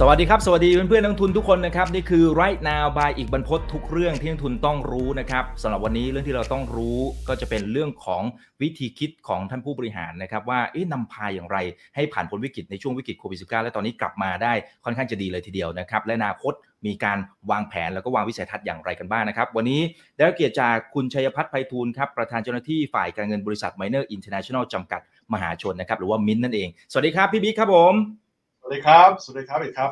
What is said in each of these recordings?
สวัสดีครับ สวัสดีเพื่อนๆนักทุนทุกคนนะครับนี่คือ right now by อีกบรรพททุกเรื่องที่นักทุนต้องรู้นะครับสำหรับวันนี้เรื่องที่เราต้องรู้ก็จะเป็นเรื่องของวิธีคิดของท่านผู้บริหารนะครับว่าเอ๊ะนำพาอย่างไรให้ผ่านพ้นวิกฤตในช่วงวิกฤตโควิด -19 และตอนนี้กลับมาได้ค่อนข้างจะดีเลยทีเดียวนะครับและอนาคตมีการวางแผนแล้วก็วางวิสัยทัศน์อย่างไรกันบ้างนะครับ วันนี้ได้รับเกียรติจากคุณชัยพัฒน์ไพฑูรย์ครับประธานเจ้าหน้าที่ฝ่ายการเงินบริษัท Miner International จำกัดมหาชนนะครับหรือว่ามินนั่นเอง สวัสดีครับพี่บิ๊กครับผม วัสดีครับ สวัสดีครับอีกครับ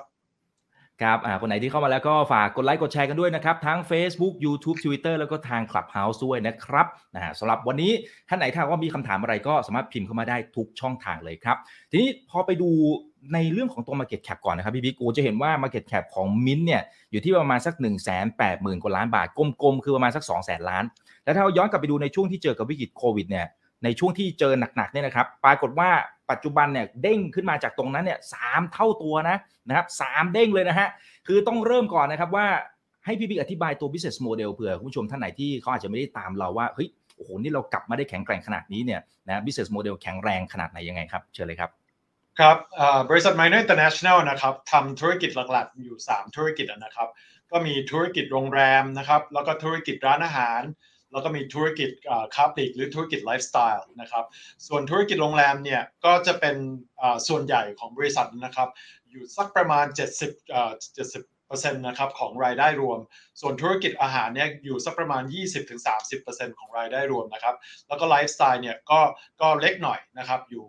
ครับอ่าคนไหนที่เข้ามาแล้วก็ฝากกดไลค์กดแชร์กันด้วยนะครับ ทั้ง Facebook YouTube Twitter แล้วก็ทาง Clubhouse ด้วยนะครับนะฮะสำหรับวันนี้ท่านไหนถ้าว่ามีคำถามอะไรก็สามารถพิมพ์เข้ามาได้ทุกช่องทางเลยครับ ทีนี้พอไปดูในเรื่องของตัว Market Cap ก่อนนะครับพี่บิ๊กโอจะเห็นว่า Market Cap ของมินเนี่ยอยู่ที่ประมาณสัก 1 8 0 0 0 0 กว่าล้านบาทกลมๆ คือประมาณสัก 2 0 0 0 0 ล้าน แล้วถ้าเราย้อนกลับไปดูในช่วงที่เจอกับวิกฤตโควิดเนี่ยในช่วงที่เจอหนักๆเนี่ยนะครับปรากฏว่า ปัจจุบันเนี่ยเด้งขึ้นมาจากตรงนั้นเนี่ยสามเท่าตัวนะนะครับสามเด้งเลยนะฮะคือต้องเริ่มก่อนนะครับว่าให้พี่บิ๊กอธิบายตัว business model เผื่อคุณผู้ชมท่านไหนที่เขาอาจจะไม่ได้ตามเราว่าเฮ้ยโอ้โหนี่เรากลับมาได้แข็งแกร่งขนาดนี้เนี่ยนะ business model แข็งแรงขนาดไหนยังไงครับเชิญเลยครับครับบริษัท Miner International นะครับทำธุรกิจหลักๆ อยู่ 3 ธุรกิจนะครับ ก็มีธุรกิจโรงแรมนะครับ แล้วก็ธุรกิจร้านอาหาร แล้วก็มีธุรกิจค้าปลีกหรือธุรกิจไลฟ์สไตล์นะครับส่วนธุรกิจโรงแรมเนี่ยก็จะเป็นส่วนใหญ่ของบริษัทนะครับอยู่สักประมาณ 70 70นะครับของรายได้รวม ส่วนธุรกิจอาหารเนี่ยอยู่สักประมาณ 20-30%ของรายได้รวมนะครับ แล้วก็ไลฟ์สไตล์เนี่ยก็ก็เล็กหน่อยนะครับ อยู่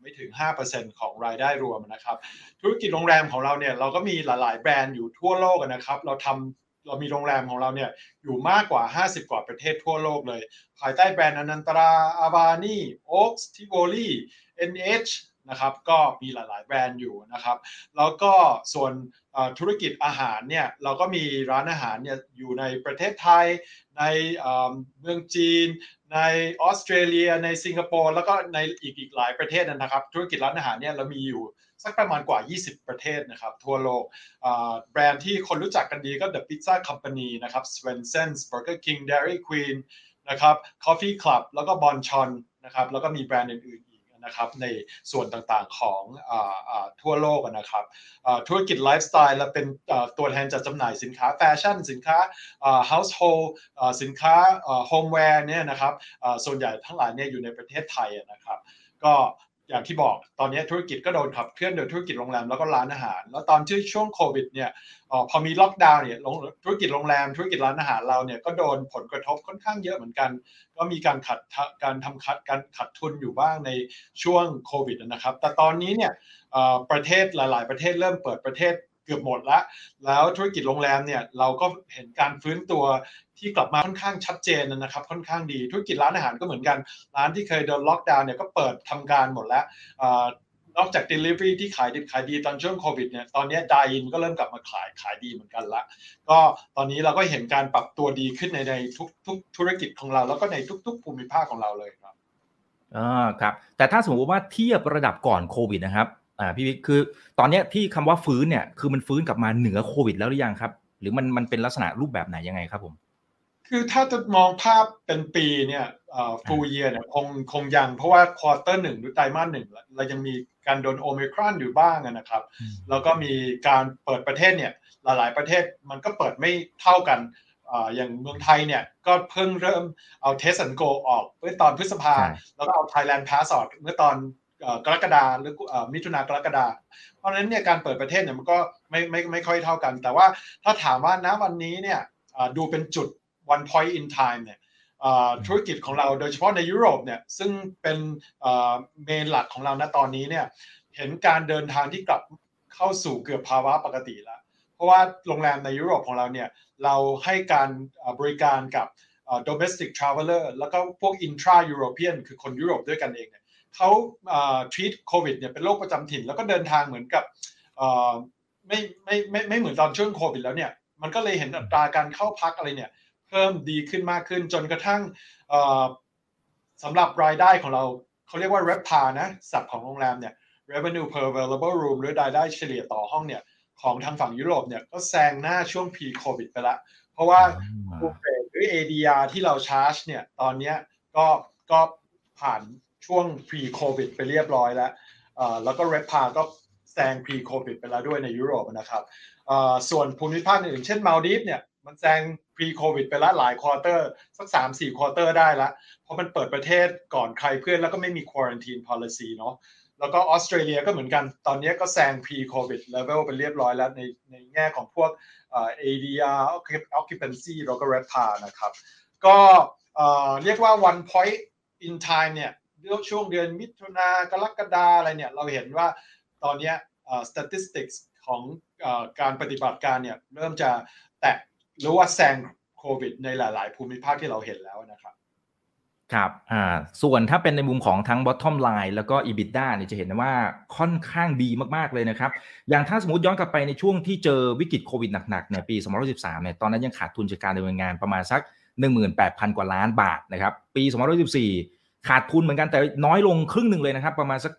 ไม่ถึง 5%ของรายได้รวมนะครับ ธุรกิจโรงแรมของเราเนี่ยเราก็มีหลาย ๆ แบรนด์อยู่ทั่วโลกนะครับ เราทำ เรามีโรงแรมของเราเนี่ยอยู่มากกว่า 50 กว่าประเทศทั่วโลกเลย ภายใต้แบรนด์อนันตราอาวานีโอ๊กส์ทิโวลี NH นะครับก็มีหลาย ๆ แบรนด์อยู่นะครับ แล้วก็ส่วนธุรกิจอาหารเนี่ยเราก็มีร้านอาหารเนี่ยอยู่ในประเทศไทย ในเมืองจีน ในออสเตรเลีย ในสิงคโปร์แล้วก็ในอีกอีกหลายประเทศนะครับ ธุรกิจร้านอาหารเนี่ยเรามีอยู่ สักประมาณกว่า 20 ประเทศนะครับ ทั่วโลกแบรนด์ที่คนรู้จักกันดีก็ The Pizza Company นะครับ Swensen's Burger King Dairy Queen นะครับ Coffee Club แล้วก็ Bon Chon นะครับแล้วก็มีแบรนด์อื่นๆนะครับในส่วนต่างๆของอทั่วโลกนะครับธุรกิจไลฟ์สไตล์เราเป็นตัวแทนจัดจำหน่ายสินค้าแฟชั่น สินค้า household สินค้า homeware เนี่ยนะครับส่วนใหญ่ทั้งหลายเนี่ยอยู่ในประเทศไทยนะครับก็ อย่างที่บอกตอนนี้ธุรกิจก็โดนขับเคลื่อนโดยธุรกิจโรงแรมแล้วก็ร้านอาหาร แล้วตอนที่ช่วงโควิดเนี่ยพอมีล็อกดาวน์เนี่ยธุรกิจโรงแรมธุรกิจร้านอาหารเราเนี่ยก็โดนผลกระทบค่อนข้างเยอะเหมือนกัน ก็มีการขัดการทำขัดการขัดทุนอยู่บ้างในช่วงโควิดนะครับ แต่ตอนนี้เนี่ยประเทศหลาย ๆ ประเทศเริ่มเปิดประเทศ เกือบหมดแล้วแล้วธุรกิจโรงแรมเนี่ยเราก็เห็นการฟื้นตัวที่กลับมาค่อนข้างชัดเจนนะครับค่อนข้างดีธุรกิจร้านอาหารก็เหมือนกัน ร้านที่เคยโดนล็อกดาวน์เนี่ยก็เปิดทำการหมดแล้วนอกจาก Delivery ที่ขายดิบขายดีตอนช่วงโควิดเนี่ย ตอนนี้ดาอินก็เริ่มกลับมาขายขายดีเหมือนกันละ ก็ตอนนี้เราก็เห็นการปรับตัวดีขึ้นในในทุกทุกธุรกิจของเรา แล้วก็ในทุก ๆ ภูมิภาคของเราเลยครับ อ่า ครับ แต่ถ้าสมมติว่าเทียบระดับก่อนโควิดนะครับ อ่าพี่บิ๊กคือตอนนี้ที่คำว่าฟื้นเนี่ยคือมันฟื้นกลับมาเหนือโควิดแล้วหรือยังครับ หรือมันมันเป็นลักษณะรูปแบบไหนยังไงครับผม คือถ้าจะมองภาพเป็นปีเนี่ย full year เนี่ยคงคงยังเพราะว่า quarter หนึ่งหรือไตรมาสหนึ่งเรายังมีการโดนโอมิครอนอยู่บ้างนะครับ แล้วก็มีการเปิดประเทศเนี่ยหลายๆประเทศมันก็เปิดไม่เท่ากันอย่างเมืองไทยเนี่ยก็เพิ่งเริ่มเอา Test & Go ออกเมื่อตอนพฤษภาแล้วก็เอา Thailand Pass ออกเมื่อตอน กรกฎาหรือมิถุนากรกฎาเพราะฉะนั้นเนี่ยการเปิดประเทศเนี่ยมันก็ไม่ไม่ไม่ค่อยเท่ากัน แต่ว่าถ้าถามว่าณวันนี้เนี่ยดูเป็นจุด one point in time เนี่ยธุรกิจของเราโดยเฉพาะในยุโรปเนี่ยซึ่งเป็น main หลักของเราณตอนนี้เนี่ยเห็นการเดินทางที่กลับเข้าสู่เกือบภาวะปกติแล้ว เพราะว่าโรงแรมในยุโรปของเราเนี่ยเราให้การบริการกับ domestic traveler แล้วก็พวก intra European คือคนยุโรปด้วยกันเองเนี่ย เขาเอ่อ treat โควิดเนี่ยเป็นโรคประจำถิ่น แล้วก็เดินทางเหมือนกับไม่ไม่ไม่ไม่เหมือนตอนช่วงโควิดแล้วเนี่ยมันก็เลยเห็นอัตราการเข้าพักอะไรเนี่ย เพิ่มดีขึ้นมากขึ้นจนกระทั่งสำหรับรายได้ของเราเขาเรียกว่า RevPAR นะสับของโรงแรมเนี่ย revenue per available room หรือรายได้เฉลี่ยต่อห้องเนี่ยของทางฝั่งยุโรปเนี่ยก็แซงหน้าช่วง pre covid ไปละ เพราะว่ารูมเรทหรือ ADR ที่เราชาร์จเนี่ยตอนนี้ก็ก็ผ่าน ช่วง pre covid ไปเรียบร้อยแล้วแล้วก็ r e p a ก็แซง pre covid ไปแล้วด้วยในยุโรปนะครับส่วนภูมิภาคอื่นเช่นมาลดีฟเนี่ยมันแซง pre covid ไปแล้วหลาย quarter สัก 3 4ควอเตอร์ได้แล้วเพราะมันเปิดประเทศก่อนใครเพื่อนแล้วก็ไม่มี quarantine policy เนาะแล้วก็ออสเตรเลียก็เหมือนกัน ตอนนี้ก็แซง pre covid level ไปเรียบร้อยแล้วในในแง่ของพวก ADR occupancy แล้วก็ r e p a นะครับ ก็เรียกว่า one point in time เนี่ย ช่วงเดือนมิถุนากรกฎาอะไรเนี่ยเราเห็นว่าตอนนี้ statistics ของการปฏิบัติการเนี่ยเริ่มจะแตะหรือว่าแซงโควิด ในหลาย ๆ ภูมิภาคที่เราเห็นแล้วนะครับครับอ่าส่วนถ้าเป็นในมุมของทั้ง bottom line แล้วก็ EBITDA เนี่ยจะเห็นว่าค่อนข้างดีมากๆเลยนะครับ อย่างถ้าสมมติย้อนกลับไปในช่วงที่เจอวิกฤตโควิดหนักๆเนี่ยปี2013เนี่ยตอนนั้นยังขาดทุนจากการดำเนินงานประมาณสัก 18,000 กว่าล้านบาทนะครับ ปี2014 ขาดทุนเหมือนกันแต่น้อยลงครึ่งหนึ่งเลยนะครับ ประมาณสัก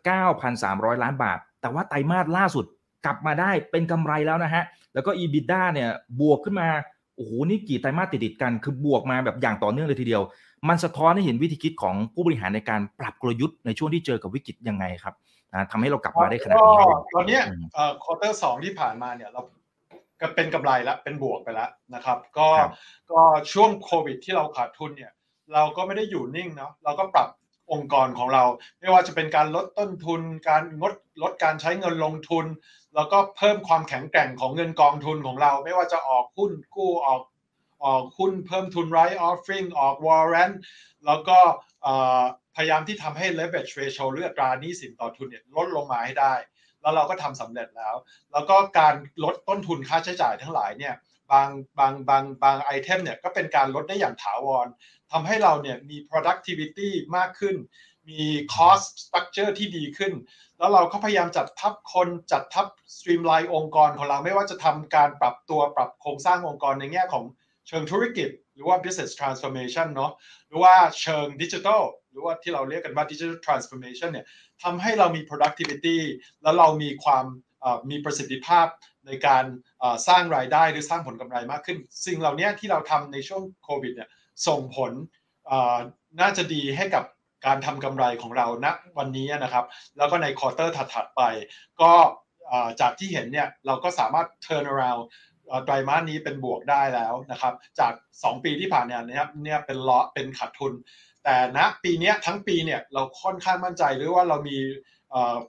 9,300 ล้านบาท แต่ว่าไตรมาสล่าสุดกลับมาได้เป็นกำไรแล้วนะฮะ แล้วก็ EBITDA เนี่ยบวกขึ้นมาโอ้โหนี่กี่ไตรมาสติดๆกัน คือบวกมาแบบอย่างต่อเนื่องเลยทีเดียว มันสะท้อนให้เห็นวิธีคิดของผู้บริหารในการปรับกลยุทธ์ในช่วงที่เจอกับวิกฤตยังไงครับทำให้เรากลับมาได้ขนาดนี้ตอนนี้ควอเตอร์สองที่ผ่านมาเนี่ยเราก็เป็นกำไรแล้วเป็นบวกไปแล้วนะครับ ก็ก็ช่วงโควิดที่เราขาดทุนเนี่ย เราก็ไม่ได้อยู่นิ่งเนาะเราก็ปรับองค์กรของเรา ไม่ว่าจะเป็นการลดต้นทุน การงดลดการใช้เงินลงทุน แล้วก็เพิ่มความแข็งแกร่งของเงินกองทุนของเรา ไม่ว่าจะออกหุ้นกู้ออกออกหุ้นเพิ่มทุน rights offering ออก warrant แล้วก็พยายามที่ทำให้ leverage ratio หรืออัตราหนี้สินต่อทุนเนี่ยลดลงมาให้ได้ แล้วเราก็ทำสำเร็จแล้ว แล้วก็การลดต้นทุนค่าใช้จ่ายทั้งหลายเนี่ยบางบางบางบาง item เนี่ยก็เป็นการลดได้อย่างถาวร ทำให้เราเนี่ยมี productivity มากขึ้น มี cost structure ที่ดีขึ้น แล้วเราก็พยายามจัดทับคนจัดทับ streamline องค์กรของเราไม่ว่าจะทำการปรับตัวปรับโครงสร้างองค์กรในแง่ของเชิงธุรกิจ หรือว่า business transformation เนาะหรือว่าเชิงดิจิทัลหรือว่าที่เราเรียกกันว่า digital transformation เนี่ยทำให้เรามี productivity แล้วเรามีความมีประสิทธิภาพในการสร้างรายได้หรือสร้างผลกำไรมากขึ้น สิ่งเหล่านี้ที่เราทำในช่วงโควิดเนี่ย ส่งผลน่าจะดีให้กับการทำกำไรของเราณวันนี้นะครับ แล้วก็ในควอเตอร์ถัดๆไป ก็จากที่เห็นเนี่ยเราก็สามารถ turn around ไตรมาสนี้เป็นบวกได้แล้วนะครับ จาก 2 ปีที่ผ่านเนี่ยนะครับเนี่ยเป็นล้อเป็นขาดทุน แต่ณปีนี้ทั้งปีเนี่ยเราค่อนข้างมั่นใจหรือว่าเรามี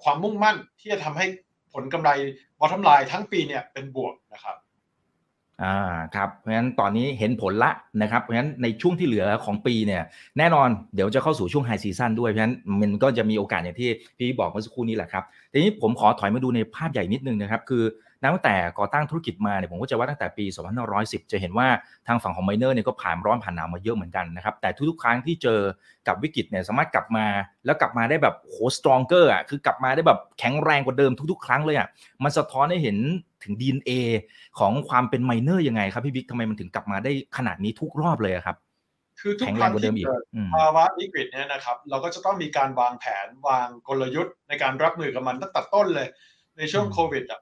ความมุ่งมั่นที่จะทำให้ผลกำไร bottom line ทั้งปีเนี่ยเป็นบวกนะครับ อ่าครับเพราะฉะนั้นตอนนี้เห็นผลละนะครับ เพราะฉะนั้นในช่วงที่เหลือของปีเนี่ยแน่นอนเดี๋ยวจะเข้าสู่ช่วง high season ด้วยเพราะฉะนั้นมันก็จะมีโอกาสอย่างที่พี่บอกเมื่อสักครู่นี้แหละครับทีนี้ผมขอถอยมาดูในภาพใหญ่นิดนึงนะครับ คือตั้งแต่ก่อตั้งธุรกิจมาเนี่ยผมก็จะว่าตั้งแต่ปี 2510 จะเห็นว่าทางฝั่งของไมเนอร์เนี่ยก็ผ่านร้อนผ่านหนาวมาเยอะเหมือนกันนะครับแต่ทุกๆครั้งที่เจอกับวิกฤตเนี่ยสามารถกลับมาแล้วกลับมาได้แบบโห stronger อะคือกลับมาได้แบบแข็งแรงกว่าเดิมทุก ๆ ครั้งเลยอะมันสะท้อนให้เห็น ถึง DNA ของความเป็นไมเนอร์ยังไงครับพี่บิ๊กทำไมมันถึงกลับมาได้ขนาดนี้ทุกรอบเลยครับ คือทุกครั้งที่เกิดภาวะวิกฤตเนี่ยนะครับ เราก็จะต้องมีการวางแผนวางกลยุทธ์ในการรับมือกับมันตั้งแต่ต้นเลย ในช่วงโควิดอะ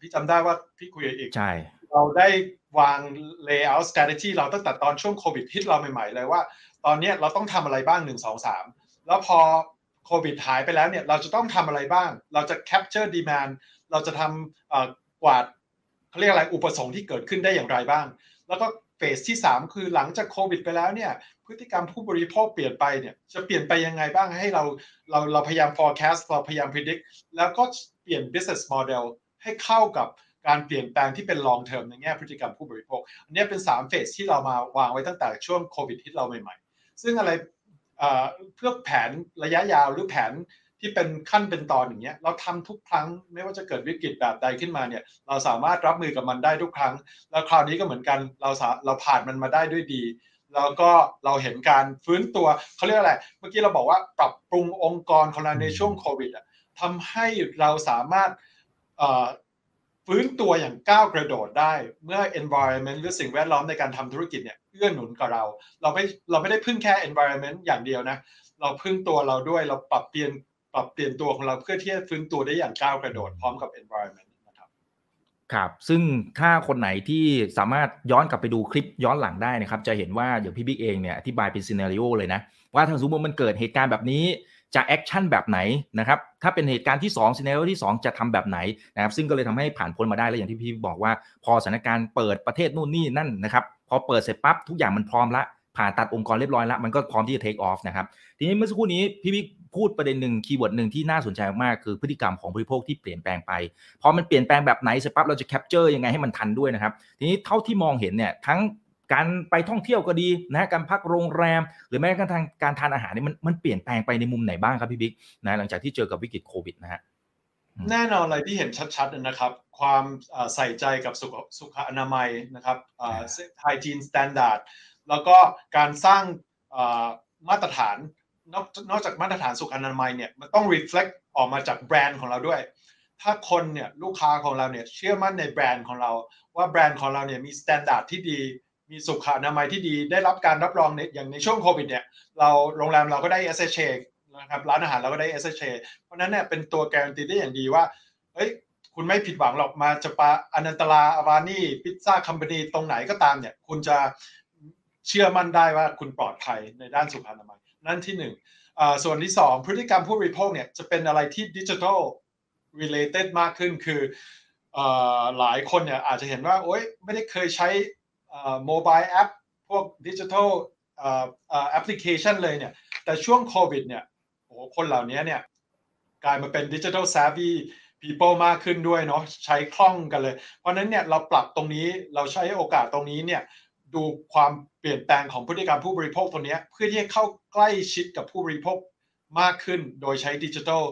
พี่จำได้ว่าพี่คุยอีกใช่เราได้วาง layout strategy เราตั้งแต่ตอนช่วงโควิดฮิตเราใหม่ๆเลยว่า ตอนนี้เราต้องทำอะไรบ้าง 1 2 3 แล้วพอโควิดหายไปแล้วเนี่ยเราจะต้องทำอะไรบ้าง เราจะ capture demand เราจะทำ กวาดเขาเรียกอะไรอุปสงค์ที่เกิดขึ้นได้อย่างไรบ้าง แล้วก็เฟสที่ 3 คือหลังจากโควิดไปแล้วเนี่ยพฤติกรรมผู้บริโภคเปลี่ยนไปเนี่ยจะเปลี่ยนไปยังไงบ้างให้เราเราเราพยายาม forecast เราพยายาม predict แล้วก็เปลี่ยน business model ให้เข้ากับการเปลี่ยนแปลงที่เป็น long term ในแง่พฤติกรรมผู้บริโภค อันนี้เป็น3เฟสที่เรามาวางไว้ตั้งแต่ช่วงโควิดที่เราใหม่ๆ ซึ่งอะไรเพื่อแผนระยะยาวหรือแผน ที่เป็นขั้นเป็นตอนอย่างเงี้ยเราทำทุกครั้งไม่ว่าจะเกิดวิกฤตแบบใดขึ้นมาเนี่ย เราสามารถรับมือกับมันได้ทุกครั้ง แล้วคราวนี้ก็เหมือนกันเราเราผ่านมันมาได้ด้วยดี แล้วก็เราเห็นการฟื้นตัวเขาเรียกอะไร เมื่อกี้เราบอกว่าปรับปรุงองค์กรของเราในช่วงโควิดอะทำให้เราสามารถฟื้นตัวอย่างก้าวกระโดดได้เมื่อ environment หรือสิ่งแวดล้อมในการทำธุรกิจเนี่ยเอื้อหนุนกับเรา เราไม่เราไม่ได้พึ่งแค่ environment อย่างเดียวนะ เราพึ่งตัวเราด้วยเราปรับเปลี่ยน ปรับเปลี่ยนตัวของเราเพื่อที่จะฟื้นตัวได้อย่างก้าวกระโดดพร้อมกับ environment นะครับครับ ซึ่งถ้าคนไหนที่สามารถย้อนกลับไปดูคลิปย้อนหลังได้นะครับ จะเห็นว่าอย่างพี่บิ๊กเองเนี่ยอธิบายเป็น scenario เลยนะ ว่าถ้าสมมติมันเกิดเหตุการณ์แบบนี้จะ action แบบไหนนะครับ ถ้าเป็นเหตุการณ์ที่2 scenario ที่ 2 จะทำแบบไหนนะครับ ซึ่งก็เลยทำให้ผ่านพ้นมาได้แล้วอย่างที่พี่บอกว่า พอสถานการณ์เปิดประเทศนู่นนี่นั่นนะครับ พอเปิดเสร็จปั๊บทุกอย่างมันพร้อมละ ผ่าตัดองค์กรเรียบร้อยแล้ว มันก็พร้อมที่จะ take off นะครับทีนี้เมื่อสักครู่นี้พี่บิ๊กพูดประเด็นหนึ่ง keyword หนึ่งที่น่าสนใจมากคือพฤติกรรมของบริโภคที่เปลี่ยนแปลงไปพอมันเปลี่ยนแปลงแบบไหนเสร็จปั๊บเราจะ capture ยังไงให้มันทันด้วยนะครับทีนี้เท่าที่มองเห็นเนี่ยทั้งการไปท่องเที่ยวก็ดีนะการพักโรงแรม หรือแม้กระทั่งการทานอาหารเนี่ยมันมันเปลี่ยนแปลงไปในมุมไหนบ้างครับพี่บิ๊กนะหลังจากที่เจอกับวิกฤตโควิดนะฮะแน่นอนอะไรที่เห็นชัดๆนะครับ ความใส่ใจกับสุขสุขอนามัยนะครับ hygiene standard แล้วก็การสร้างมาตรฐานนอกนอกจากมาตรฐานสุขอนามัยเนี่ยมันต้อง reflect ออกมาจากแบรนด์ของเราด้วย ถ้าคนเนี่ยลูกค้าของเราเนี่ยเชื่อมั่นในแบรนด์ของเรา ว่าแบรนด์ของเราเนี่ยมี standard ที่ดี มีสุขอนามัยที่ดี ได้รับการรับรองในอย่างในช่วงโควิดเนี่ยเราโรงแรมเราก็ได้ SHA นะครับร้านอาหารเราก็ได้ SHA เพราะนั้นเนี่ยเป็นตัวการันตีได้อย่างดีว่าเฮ้ยคุณไม่ผิดหวังหรอกมาจะปาอนันตลาอาวานี่พิซซ่าคัมพานีตรงไหนก็ตามเนี่ยคุณจะ เชื่อมั่นได้ว่าคุณปลอดภัยในด้านสุขอนามัยนั่นที่หนึ่งส่วนที่สองพฤติกรรมผู้บริโภคเนี่ยจะเป็นอะไรที่ดิจิทัล related มากขึ้นคือหลายคนเนี่ยอาจจะเห็นว่าโอ๊ยไม่ได้เคยใช้โมบายแอปพวกดิจิทัลแอปพลิเคชันเลยเนี่ยแต่ช่วงโควิดเนี่ยโอ้คนเหล่านี้เนี่ยกลายมาเป็นดิจิทัล savvy people มากขึ้นด้วยเนาะใช้คล่องกันเลย เพราะนั้นเนี่ยเราปรับตรงนี้เราใช้โอกาสตรงนี้เนี่ย ดูความเปลี่ยนแปลงของพฤติกรรมผู้บริโภคตัวนี้เพื่อที่จะเข้าใกล้ชิดกับผู้บริโภคมากขึ้นโดยใช้ดิจิทัล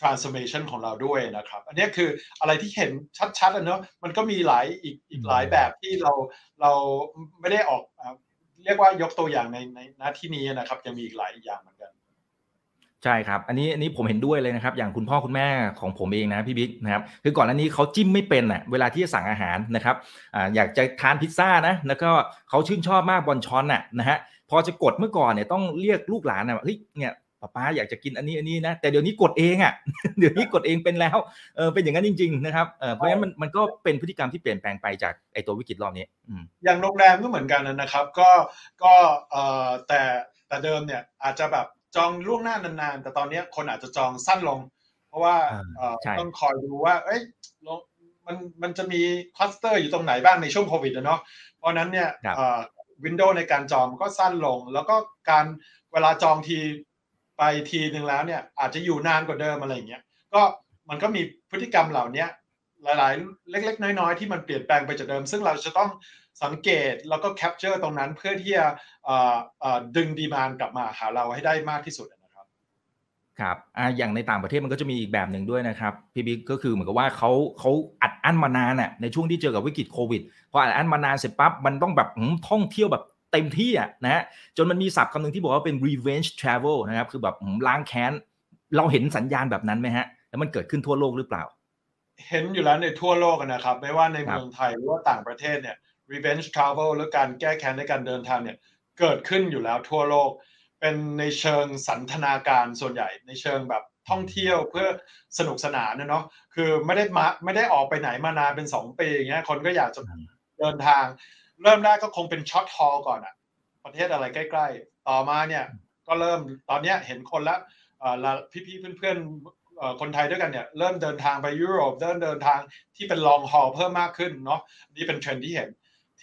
transformation ของเราด้วยนะครับ อันนี้คืออะไรที่เห็นชัดๆแล้วเนาะมันก็มีหลายอีกอีกหลายแบบที่เราเราไม่ได้ออกเรียกว่ายกตัวอย่างในในหน้าที่นี้นะครับยังมีอีกหลายอย่างเหมือนกัน ใช่ครับ อันนี้อันนี้ผมเห็นด้วยเลยนะครับ อย่างคุณพ่อคุณแม่ของผมเองนะพี่บิ๊กนะครับ คือก่อนอันนี้เขาจิ้มไม่เป็นอะเวลาที่จะสั่งอาหารนะครับอ่าอยากจะทานพิซซ่านะ แล้วก็เขาชื่นชอบมากบอลชอนอะนะฮะ พอจะกดเมื่อก่อนเนี่ยต้องเรียกลูกหลานนะเฮ้ยเนี่ยป้าป้าอยากจะกินอันนี้อันนี้นะ แต่เดี๋ยวนี้กดเองอะ เดี๋ยวนี้กดเองเป็นแล้ว เออเป็นอย่างนั้นจริง ๆ นะครับ เออเพราะฉะนั้นมันมันก็เป็นพฤติกรรมที่เปลี่ยนแปลงไปจากไอตัววิกฤตรอบนี้อย่างโรงแรมก็เหมือนกันนะครับ ก็ก็เอ่อแต่แต่เดิมเนี่ยอาจจะแบบ จองล่วงหน้านานๆ แต่ตอนนี้คนอาจจะจองสั้นลง เพราะว่าต้องคอยดูว่าเอ้ยมันมันจะมีคลัสเตอร์อยู่ตรงไหนบ้างในช่วงโควิดนะเนาะเพราะนั้นเนี่ยวินโดว์ในการจองก็สั้นลง แล้วก็การเวลาจองทีไปทีหนึ่งแล้วเนี่ยอาจจะอยู่นานกว่าเดิมอะไรอย่างเงี้ยก็มันก็มีพฤติกรรมเหล่านี้หลาย ๆ เล็ก ๆ น้อย ๆ ที่มันเปลี่ยนแปลงไปจากเดิม ซึ่งเราจะต้อง สังเกตแล้วก็ capture ตรงนั้นเพื่อที่จะดึง demand กลับมาหาเราให้ได้มากที่สุดนะครับครับอ่าอย่างในต่างประเทศมันก็จะมีอีกแบบหนึ่งด้วยนะครับพี่บิ๊กก็คือเหมือนกับว่าเขาเขาอัดอั้นมานานอะในช่วงที่เจอกับวิกฤตโควิดพออัดอั้นมานานเสร็จปั๊บมันต้องแบบท่องเที่ยวแบบเต็มที่อะนะฮะจนมันมีศัพท์คำหนึ่งที่บอกว่าเป็น revenge travel นะครับคือแบบล้างแค้นเราเห็นสัญญาณแบบนั้นไหมฮะ แล้วมันเกิดขึ้นทั่วโลกหรือเปล่า เห็นอยู่แล้วในทั่วโลกนะครับ ไม่ว่าในเมืองไทยหรือว่าต่างประเทศเนี่ย revenge travel หรือการแก้แค้นในการเดินทางเนี่ยเกิดขึ้นอยู่แล้วทั่วโลก เป็นในเชิงสันทนาการส่วนใหญ่ในเชิงแบบท่องเที่ยวเพื่อสนุกสนานนะเนาะคือไม่ได้มาไม่ได้ออกไปไหนมานานเป็นสองปีอย่างเงี้ยคนก็อยากจะเดินทาง เริ่มแรกก็คงเป็น short haul ก่อนอะประเทศอะไรใกล้ ๆ ต่อมาเนี่ยก็เริ่มตอนนี้เห็นคนละพี่ๆเพื่อนๆคนไทยด้วยกันเนี่ยเริ่มเดินทางไปยุโรปเดินเดินทางที่เป็น long haul เพิ่มมากขึ้นเนาะนี่เป็นเทรนด์ที่เห็น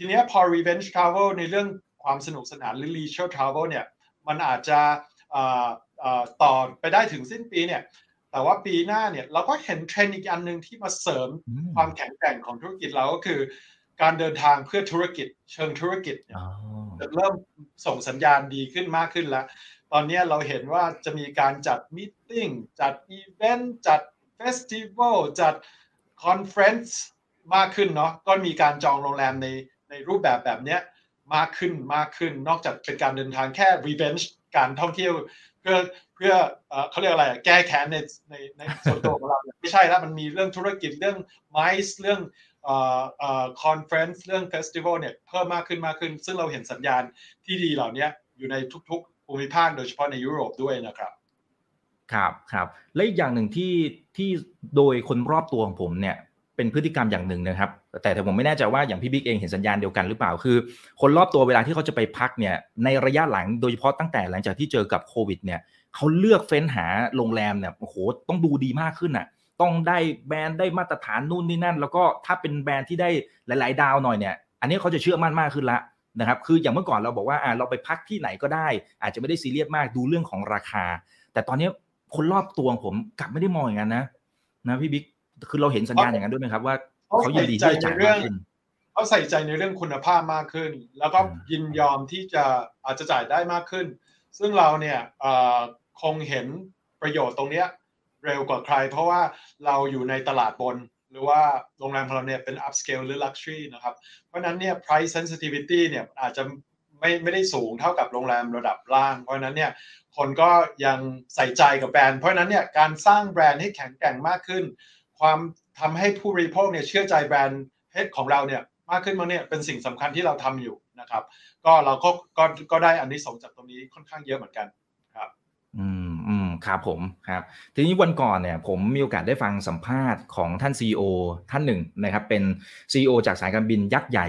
ทีนี้พอ revenge travel ในเรื่องความสนุกสนานหรือ leisure travel เนี่ยมันอาจจะต่อไปได้ถึงสิ้นปีเนี่ยแต่ว่าปีหน้าเนี่ยเราก็เห็นเทรนด์อีกอันหนึ่งที่มาเสริมความแข็งแกร่งของธุรกิจเราก็คือ การเดินทางเพื่อธุรกิจ เชิงธุรกิจจะเริ่มส่งสัญญาณดีขึ้นมากขึ้นแล้ว ตอนนี้เราเห็นว่าจะมีการจัด meeting จัดอีเวนต์จัด festival จัด conference มากขึ้นเนาะก็มีการจองโรงแรมใน ในรูปแบบแบบนี้มากขึ้นมากขึ้นนอกจากเป็นการเดินทางแค่ revenge การท่องเที่ยวเพื่อเพื่อเขาเรียกอะไรแก้แค้นในในในส่วนตัวของเราไม่ใช่แล้วมันมีเรื่องธุรกิจเรื่อง MICE เรื่อง conference เรื่อง festival เนี่ยเพิ่มมากขึ้นมากขึ้น ซึ่งเราเห็นสัญญาณที่ดีเหล่านี้อยู่ในทุกๆภูมิภาคโดยเฉพาะในยุโรปด้วยนะครับครับครับและอีกอย่างหนึ่งที่ที่โดยคนรอบตัวของผมเนี่ย เป็นพฤติกรรมอย่างหนึ่งนะครับแต่แต่ผมไม่แน่ใจว่าอย่างพี่บิ๊กเองเห็นสัญญาณเดียวกันหรือเปล่าคือ คนรอบตัวเวลาที่เขาจะไปพักเนี่ยในระยะหลังโดยเฉพาะตั้งแต่หลังจากที่เจอกับโควิดเนี่ยเขาเลือกเฟ้นหาโรงแรมเนี่ยโอ้โหต้องดูดีมากขึ้นอะต้องได้แบรนด์ได้มาตรฐานนู่นนี่นั่น แล้วก็ถ้าเป็นแบรนด์ที่ได้หลาย ๆ ดาวหน่อยเนี่ยอันนี้เขาจะเชื่อมั่นมากขึ้นละนะครับคืออย่างเมื่อก่อนเราบอกว่าอ่าเราไปพักที่ไหนก็ได้ อาจจะไม่ได้ซีเรียสมากดูเรื่องของราคา แต่ตอนนี้คนรอบตัวผมกลับไม่ได้มองอย่างนั้นนะนะพี่บิ๊ก คือเราเห็นสัญญาณอย่างนั้นด้วยไหมครับว่าเขายินดีที่จะจ่ายมากขึ้นเขาใส่ใจในเรื่องคุณภาพมากขึ้น แล้วก็ยินยอมที่จะอาจจะจ่ายได้มากขึ้น ซึ่งเราเนี่ยคงเห็นประโยชน์ตรงนี้เร็วกว่าใคร เพราะว่าเราอยู่ในตลาดบน หรือว่าโรงแรมของเราเนี่ยเป็น upscale หรือ luxury นะครับ เพราะนั้นเนี่ย price sensitivity เนี่ยอาจจะไม่ไม่ได้สูงเท่ากับโรงแรมระดับล่าง เพราะนั้นเนี่ยคนก็ยังใส่ใจกับแบรนด์ เพราะนั้นเนี่ยการสร้างแบรนด์ให้แข็งแกร่งมากขึ้น ความทำให้ผู้บริโภคเนี่ยเชื่อใจแบรนด์เฮดของเราเนี่ยมากขึ้นมาเนี่ยเป็นสิ่งสำคัญที่เราทำอยู่นะครับ ก็เราก็ก็ก็ได้อันนี้ส่งจากตรงนี้ค่อนข้างเยอะเหมือนกันครับ อืมอืมครับผมครับ ทีนี้วันก่อนเนี่ย ผมมีโอกาสได้ฟังสัมภาษณ์ของท่าน CEO ท่านหนึ่งนะครับ เป็น CEO จากสายการบินยักษ์ใหญ่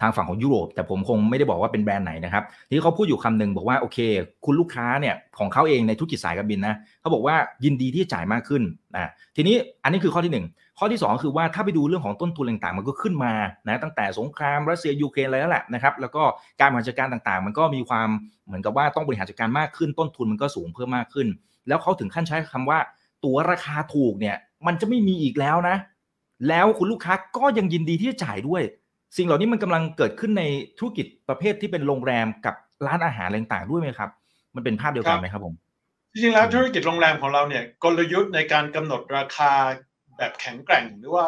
ทางฝั่งของยุโรป แต่ผมคงไม่ได้บอกว่าเป็นแบรนด์ไหนนะครับที่เขาพูดอยู่คำหนึ่งบอกว่าโอเค คุณลูกค้าเนี่ยของเขาเองในธุรกิจสายการบินนะเขาบอกว่ายินดีที่จะจ่ายมากขึ้นนะทีนี้อันนี้คือข้อที่ 1 ข้อที่ 2 คือว่าถ้าไปดูเรื่องของต้นทุนต่างๆ มันก็ขึ้นมานะตั้งแต่สงครามรัสเซียยูเครนอะไรแล้วแหละนะครับแล้วก็การบริหารจัดการต่างๆ มันก็มีความเหมือนกับว่าต้องบริหารจัดการมากขึ้น ต้นทุนมันก็สูงเพิ่มมากขึ้น แล้วเขาถึงขั้นใช้คำว่าตัวราคาถูกเนี่ยมันจะไม่มีอีกแล้วนะ แล้วคุณลูกค้าก็ยังยินดีที่จะจ่ายด้วย สิ่งเหล่านี้มันกำลังเกิดขึ้นในธุรกิจประเภทที่เป็นโรงแรมกับร้านอาหารต่างๆด้วยไหมครับ มันเป็นภาพเดียวกันไหมครับผมจริงๆแล้วธุรกิจโรงแรมของเราเนี่ยกลยุทธ์ในการกำหนดราคาแบบแข็งแกร่งหรือว่า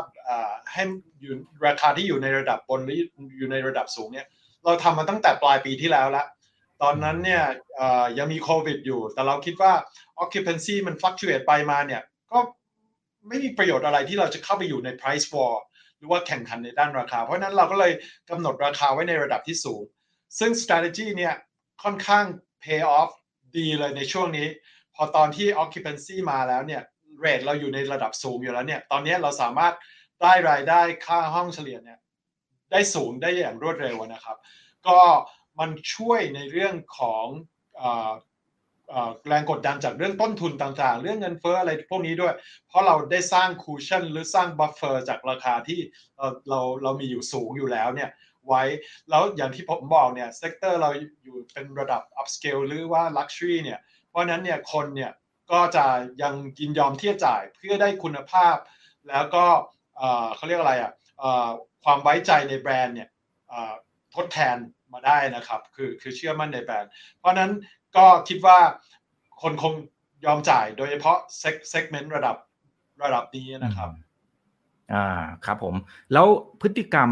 ให้อยู่ราคาที่อยู่ในระดับบนหรืออยู่ในระดับสูงเนี่ยเราทำมาตั้งแต่ปลายปีที่แล้วละตอนนั้นเนี่ยยังมีโควิดอยู่ แต่เราคิดว่า occupancy มัน fluctuate ไปมาเนี่ยก็ไม่มีประโยชน์อะไรที่เราจะเข้าไปอยู่ใน price war หรือว่าแข่งขันในด้านราคา เพราะนั้นเราก็เลยกำหนดราคาไว้ในระดับที่สูง ซึ่ง strategy เนี่ยค่อนข้าง pay off ดีเลยในช่วงนี้ พอตอนที่ occupancy มาแล้วเนี่ย rate เราอยู่ในระดับสูงอยู่แล้วเนี่ยตอนนี้เราสามารถได้รายได้ค่าห้องเฉลี่ยเนี่ยได้สูงได้อย่างรวดเร็วนะครับ ก็มันช่วยในเรื่องของ แรงกดดันจากเรื่องต้นทุนต่างๆ เรื่องเงินเฟ้ออะไรพวกนี้ด้วย เพราะเราได้สร้าง cushion หรือสร้าง buffer จากราคาที่เราเรามีอยู่สูงอยู่แล้วเนี่ยไว้ แล้วอย่างที่ผมบอกเนี่ย sector เราอยู่เป็นระดับ upscale หรือว่า luxury เนี่ย เพราะนั้นเนี่ยคนเนี่ยก็จะยังยินยอมที่จะจ่ายเพื่อได้คุณภาพ แล้วก็เขาเรียกอะไรอะความไว้ใจในแบรนด์เนี่ยทดแทนมาได้นะครับ คือคือเชื่อมั่นในแบรนด์ เพราะนั้น ก็คิดว่าคนคงยอมจ่ายโดยเฉพาะsegment ระดับระดับนี้นะครับ อ่าครับผม แล้วพฤติกรรม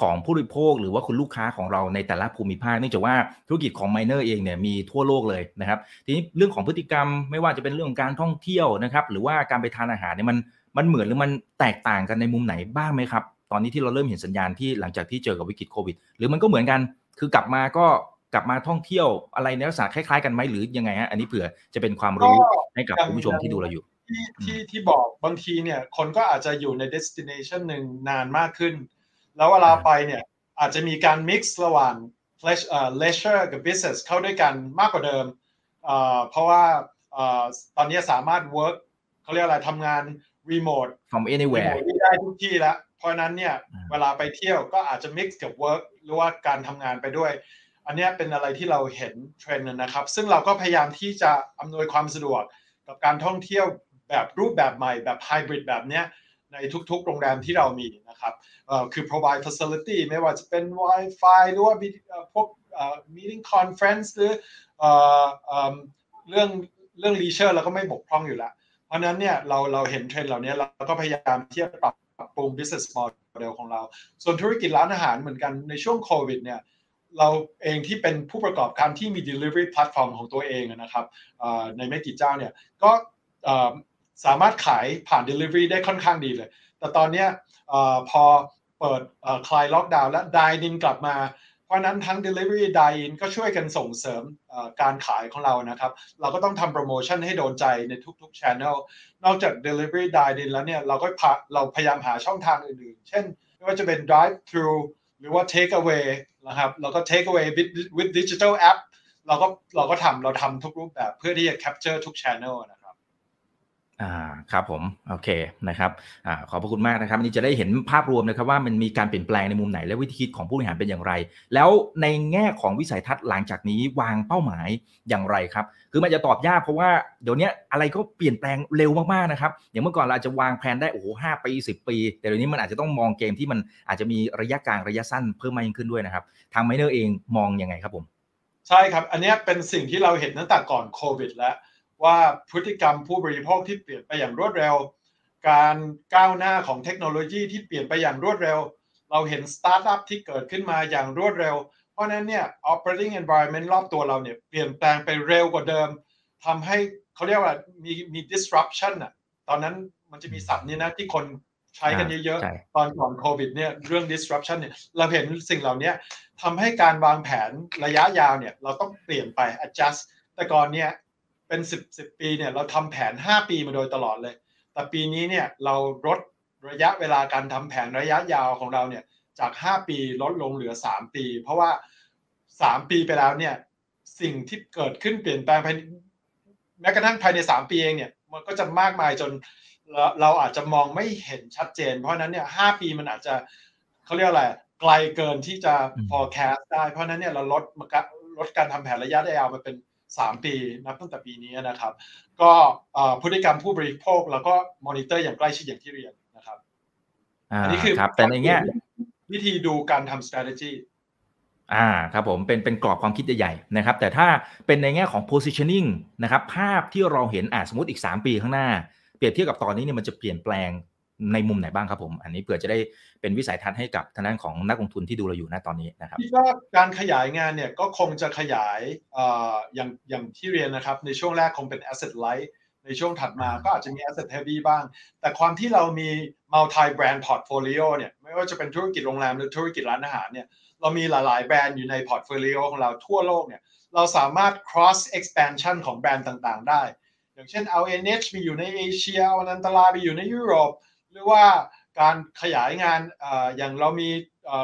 ของผู้บริโภคหรือว่าคุณลูกค้าของเราในแต่ละภูมิภาคเนื่องจากว่าธุรกิจของไมเนอร์เองเนี่ยมีทั่วโลกเลยนะครับ ทีนี้เรื่องของพฤติกรรมไม่ว่าจะเป็นเรื่องของการท่องเที่ยวนะครับ หรือว่าการไปทานอาหารเนี่ยมันมันเหมือนหรือมันแตกต่างกันในมุมไหนบ้างไหมครับ ตอนนี้ที่เราเริ่มเห็นสัญญาณที่หลังจากที่เจอกับวิกฤตโควิด หรือมันก็เหมือนกันคือกลับมาก็ กลับมาท่องเที่ยวอะไรในลักษณะคล้ายๆกันไหมหรือยังไงฮะอันนี้เผื่อจะเป็นความรู้ให้กับคุณผู้ชมที่ดูเราอยู่ที่ที่ที่บอกบางทีเนี่ยคนก็อาจจะอยู่ใน destination หนึ่งนานมากขึ้น แล้วเวลาไปเนี่ยอาจจะมีการ mix ระหว่าง leisure กับ business เข้าด้วยกันมากกว่าเดิม เพราะว่าตอนนี้สามารถ work เขาเรียกอะไรทำงาน remote from anywhere ได้ทุกที่แล้ว เพราะนั้นเนี่ยเวลาไปเที่ยวก็อาจจะ mix กับ work หรือว่าการทำงานไปด้วย อันนี้เป็นอะไรที่เราเห็นเทรนด์นะครับ ซึ่งเราก็พยายามที่จะอำนวยความสะดวกกับการท่องเที่ยวแบบรูปแบบใหม่แบบไฮบริดแบบเนี้ยในทุกๆ โรงแรมที่เรามีนะครับคือ provide facility ไม่ว่าจะเป็น Wi-Fi หรือว่าพวก meeting conference หรือเรื่องเรื่อง leisure เราก็ไม่บกพร่องอยู่แล้ว เพราะนั้นเนี่ยเราเราเห็นเทรนด์เหล่านี้เราก็พยายามที่จะปรับปรุง business model ของเรา ส่วนธุรกิจร้านอาหารเหมือนกันในช่วงโควิดเนี่ย เราเองที่เป็นผู้ประกอบการที่มี delivery platform ของตัวเองนะครับในไม่กี่เจ้าเนี่ยก็สามารถขายผ่าน delivery ได้ค่อนข้างดีเลย แต่ตอนนี้พอเปิดคลายล็อกดาวน์และดายนินกลับมา เพราะนั้นทั้ง Delivery Dine ก็ช่วยกันส่งเสริมการขายของเรานะครับ เราก็ต้องทำโปรโมชั่นให้โดนใจในทุกๆ Channel นอกจาก Delivery Dine แล้วเนี่ยเราก็เราพยายามหาช่องทางอื่นๆ เช่นไม่ว่าจะเป็น Drive through หรือว่า Take Away นะครับแล้วก็ Take Away with, Digital App เราก็เราก็ทำเราทำทุกรูปแบบเพื่อที่จะ capture ทุก Channel นะ อ่าครับผมโอเคนะครับอ่าขอบพระคุณมากนะครับนี่จะได้เห็นภาพรวมนะครับว่ามันมีการเปลี่ยนแปลงในมุมไหน และวิธีคิดของผู้บริหารเป็นอย่างไร แล้วในแง่ของวิสัยทัศน์หลังจากนี้วางเป้าหมายอย่างไรครับ คือมันจะตอบยากเพราะว่าเดี๋ยวนี้อะไรก็เปลี่ยนแปลงเร็วมากๆนะครับอย่างเมื่อก่อนเราจะวางแผนได้โอ้โหห้าปีสิบปี แต่เดี๋ยวนี้มันอาจจะต้องมองเกมที่มันอาจจะมีระยะกลางระยะสั้นเพิ่มมากยิ่งขึ้นด้วยนะครับทางไมเนอร์เองมองยังไงครับผม ใช่ครับ อันนี้เป็นสิ่งที่เราเห็นตั้งแต่ก่อนโควิดแล้ว ว่าพฤติกรรมผู้บริโภคที่เปลี่ยนไปอย่างรวดเร็ว การก้าวหน้าของเทคโนโลยีที่เปลี่ยนไปอย่างรวดเร็ว เราเห็นสตาร์ทอัพที่เกิดขึ้นมาอย่างรวดเร็ว เพราะนั้นเนี่ย operating environment รอบตัวเราเนี่ยเปลี่ยนแปลงไปเร็วกว่าเดิมทำให้เขาเรียกว่ามีมี disruption อะตอนนั้นมันจะมีศัพท์นี้นะที่คนใช้กันเยอะๆ ตอนก่อนโควิดเนี่ยเรื่อง disruption เนี่ยเราเห็นสิ่งเหล่านี้ทำให้การวางแผนระยะยาวเนี่ยเราต้องเปลี่ยนไป adjust แต่ก่อนเนี่ย เป็นสิบสิบปีเนี่ยเราทำแผน5ปีมาโดยตลอดเลย แต่ปีนี้เนี่ยเราลดระยะเวลาการทำแผนระยะยาวของเราเนี่ยจาก5ปีลดลงเหลือ3ปี เพราะว่า3ปีไปแล้วเนี่ยสิ่งที่เกิดขึ้นเปลี่ยนแปลงภายแม้กระทั่งภายใน3ปีเองเนี่ยมันก็จะมากมายจนเราอาจจะมองไม่เห็นชัดเจน เพราะนั้นเนี่ยหปีมันอาจจะเขาเรียกอะไรไกลเกินที่จะ forecast ได้ เพราะนั้นเนี่ยเราลดลดการทำแผนระยะยาวมาเป็น 3 ปีนับตั้งแต่ปีนี้นะครับ ก็พฤติกรรมผู้บริโภคแล้วก็มอนิเตอร์อย่างใกล้ชิดอย่างที่เรียนนะครับอันนี้คือแต่ในแง่วิธีดูการทำ strategy อ่าครับผมเป็นเป็นกรอบความคิดใหญ่ๆนะครับ แต่ถ้าเป็นในแง่ของ positioning นะครับ ภาพที่เราเห็นอ่าสมมติอีก 3 ปีข้างหน้า เปรียบเทียบกับตอนนี้เนี่ยมันจะเปลี่ยนแปลง ในมุมไหนบ้างครับผม อันนี้เผื่อจะได้เป็นวิสัยทัศน์ให้กับทางด้านของนักลงทุนที่ดูเราอยู่ณตอนนี้นะครับที่ว่าการขยายงานเนี่ยก็คงจะขยายอย่างอย่างที่เรียนนะครับ ในช่วงแรกคงเป็น asset light ในช่วงถัดมาก็อาจจะมี asset heavy บ้าง แต่ความที่เรามี multi brand portfolio เนี่ยไม่ว่าจะเป็นธุรกิจโรงแรมหรือธุรกิจร้านอาหารเนี่ยเรามีหลาย ๆ แบรนด์อยู่ใน portfolio ของเราทั่วโลกเนี่ยเราสามารถ cross expansion ของแบรนด์ต่าง ๆ ได้ อย่างเช่น LNH มีอยู่ในเอเชียอนันตลาไปอยู่ในยุโรป หรือว่าการขยายงานอย่างเรามี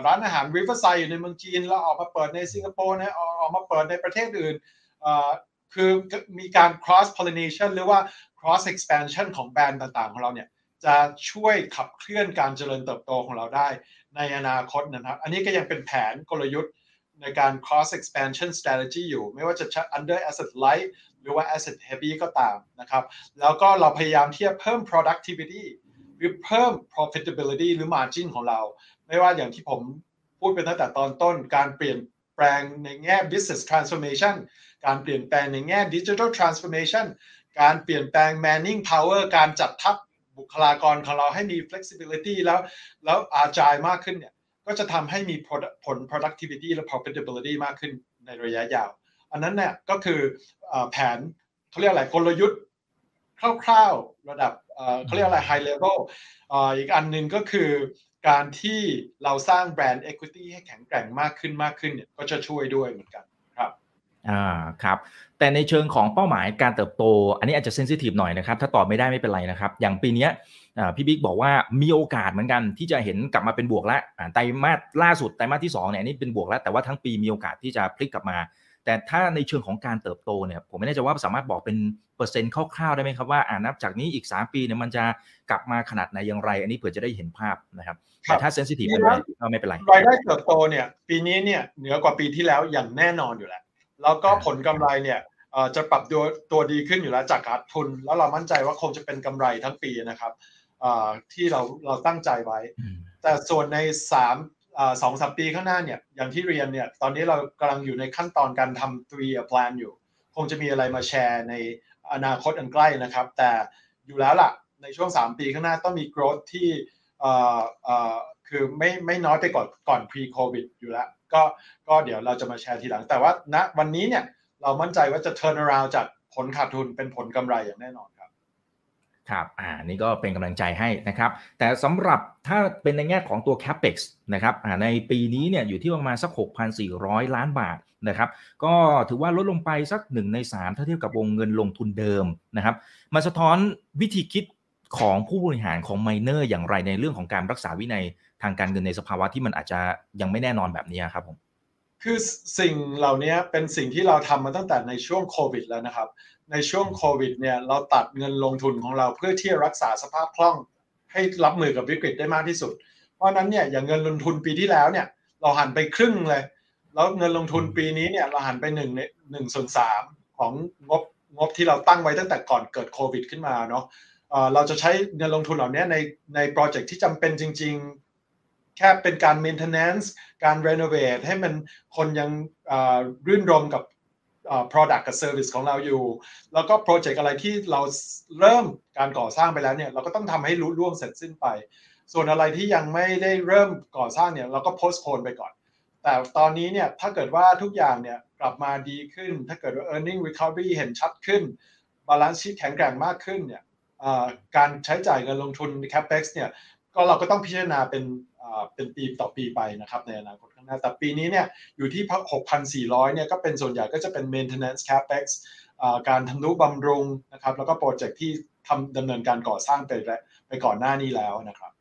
ร้านอาหาร Riverside อยู่ในเมืองจีนแล้วออกมาเปิดในสิงคโปร์นะออกมาเปิดในประเทศอื่นคือมีการ cross pollination หรือว่า cross expansion ของแบรนด์ต่างๆ ของเราเนี่ยจะช่วยขับเคลื่อนการเจริญเติบโตของเราได้ในอนาคตนะครับ อันนี้ก็ยังเป็นแผนกลยุทธ์ในการ cross expansion strategy อยู่ ไม่ว่าจะ under asset light หรือว่า asset heavy ก็ตามนะครับ แล้วก็เราพยายามที่จะเพิ่ม productivity เพิ่ม profitability หรือ margin ของเรา ไม่ว่าอย่างที่ผมพูดไปตั้งแต่ตอนต้นการเปลี่ยนแปลงในแง่ business transformation การเปลี่ยนแปลงในแง่ digital transformation การเปลี่ยนแปลง manning power การจัดทัพบุคลากรของเราให้มี flexibility แล้วแล้วอาจายมากขึ้นเนี่ยก็จะทำให้มีผล productivity และ profitability มากขึ้นในระยะยาว อันนั้นเนี่ยก็คือแผนเขาเรียกอะไรกลยุทธ์คร่าวๆระดับ เขาเรียกอะไร high level อีกอันหนึ่งก็คือการที่เราสร้างแบรนด์ equity ให้แข็งแกร่งมากขึ้นมากขึ้นเนี่ยก็จะช่วยด้วยเหมือนกันครับอ่าครับ แต่ในเชิงของเป้าหมายการเติบโต อันนี้อาจจะเซนซิทีฟหน่อยนะครับ ถ้าตอบไม่ได้ไม่เป็นไรนะครับ อย่างปีนี้พี่บิ๊กบอกว่ามีโอกาสเหมือนกันที่จะเห็นกลับมาเป็นบวกแล้วไตรมาสล่าสุดไตรมาสที่2เนี่ยนี่เป็นบวกแล้วแต่ว่าทั้งปีมีโอกาสที่จะพลิกกลับมา แต่ถ้าในเชิงของการเติบโตเนี่ยผมไม่แน่ใจว่าสามารถบอกเป็นเปอร์เซ็นต์คร่าวๆได้ไหมครับว่าอ่านับจากนี้อีก 3 ปีเนี่ยมันจะกลับมาขนาดไหนอย่างไร อันนี้เผื่อจะได้เห็นภาพนะครับแต่ถ้าเซนซิทีฟไม่เป็นไรไม่เป็นไรรายได้เติบโตเนี่ยปีนี้เนี่ยเหนือกว่าปีที่แล้วอย่างแน่นอนอยู่แล้วแล้วก็ผลกำไรเนี่ยจะปรับตัวตัวดีขึ้นอยู่แล้วจากขาดทุน แล้วเรามั่นใจว่าคงจะเป็นกำไรทั้งปีนะครับที่เราเราตั้งใจไว้ แต่ส่วนใน สองสามปีข้างหน้าเนี่ยอย่างที่เรียนเนี่ยตอนนี้เรากำลังอยู่ในขั้นตอนการทำ three year plan อยู่ คงจะมีอะไรมาแชร์ในอนาคตอันใกล้นะครับ แต่อยู่แล้วล่ะในช่วง 3 ปีข้างหน้าต้องมี growth ที่คือไม่ไม่น้อยไปก่อนก่อน pre covid อยู่แล้ว ก็ก็เดี๋ยวเราจะมาแชร์ทีหลัง แต่ว่าณวันนี้เนี่ยเรามั่นใจว่าจะ turn around จากผลขาดทุนเป็นผลกำไรอย่างแน่นอน ครับอ่านี่ก็เป็นกำลังใจให้นะครับ แต่สำหรับถ้าเป็นในแง่ของตัว capex นะครับอ่าในปีนี้เนี่ยอยู่ที่ประมาณสัก 6,400 ล้านบาทนะครับ ก็ถือว่าลดลงไปสัก 1 ใน 3 ถ้าเทียบกับวงเงินลงทุนเดิมนะครับมาสะท้อนวิธีคิดของผู้บริหารของไมเนอร์อย่างไรในเรื่องของการรักษาวินัยทางการเงินในสภาวะที่มันอาจจะยังไม่แน่นอนแบบนี้ครับผม คือสิ่งเหล่านี้เป็นสิ่งที่เราทำมาตั้งแต่ในช่วงโควิดแล้วนะครับ ในช่วงโควิดเนี่ยเราตัดเงินลงทุนของเราเพื่อที่จะรักษาสภาพคล่อง ให้รับมือกับวิกฤตได้มากที่สุด เพราะนั้นเนี่ยอย่างเงินลงทุนปีที่แล้วเนี่ยเราหันไปครึ่งเลย แล้วเงินลงทุนปีนี้เนี่ยเราหันไปหนึ่งในหนึ่งส่วนสามของงบงบที่เราตั้งไว้ตั้งแต่ก่อนเกิดโควิดขึ้นมาเนาะเราจะใช้เงินลงทุนเหล่านี้ในในโปรเจกต์ที่จำเป็นจริง ๆ แค่เป็นการ maintenance การ renovate ให้มันคนยังรื่นรมกับ product กับ service ของเราอยู่ แล้วก็โปรเจกต์อะไรที่เราเริ่มการก่อสร้างไปแล้วเนี่ยเราก็ต้องทำให้รู้ล่วงเสร็จสิ้นไป ส่วนอะไรที่ยังไม่ได้เริ่มก่อสร้างเนี่ยเราก็ postpone ไปก่อน แต่ตอนนี้เนี่ยถ้าเกิดว่าทุกอย่างเนี่ยกลับมาดีขึ้น ถ้าเกิดว่า earning recovery เห็นชัดขึ้น balance sheet แข็งแกร่งมากขึ้นเนี่ยการใช้จ่ายเงินลงทุน capex เนี่ยก็เราก็ต้องพิจารณาเป็น เป็นปีต่อปีไปนะครับในอนาคตข้างหน้า แต่ปีนี้เนี่ยอยู่ที่ 6,400 เนี่ยก็เป็นส่วนใหญ่ก็จะเป็น maintenance capex การทำนุบำรุงนะครับแล้วก็โปรเจกต์ที่ทำดำเนินการก่อสร้างไปไปก่อนหน้านี้แล้วนะครับ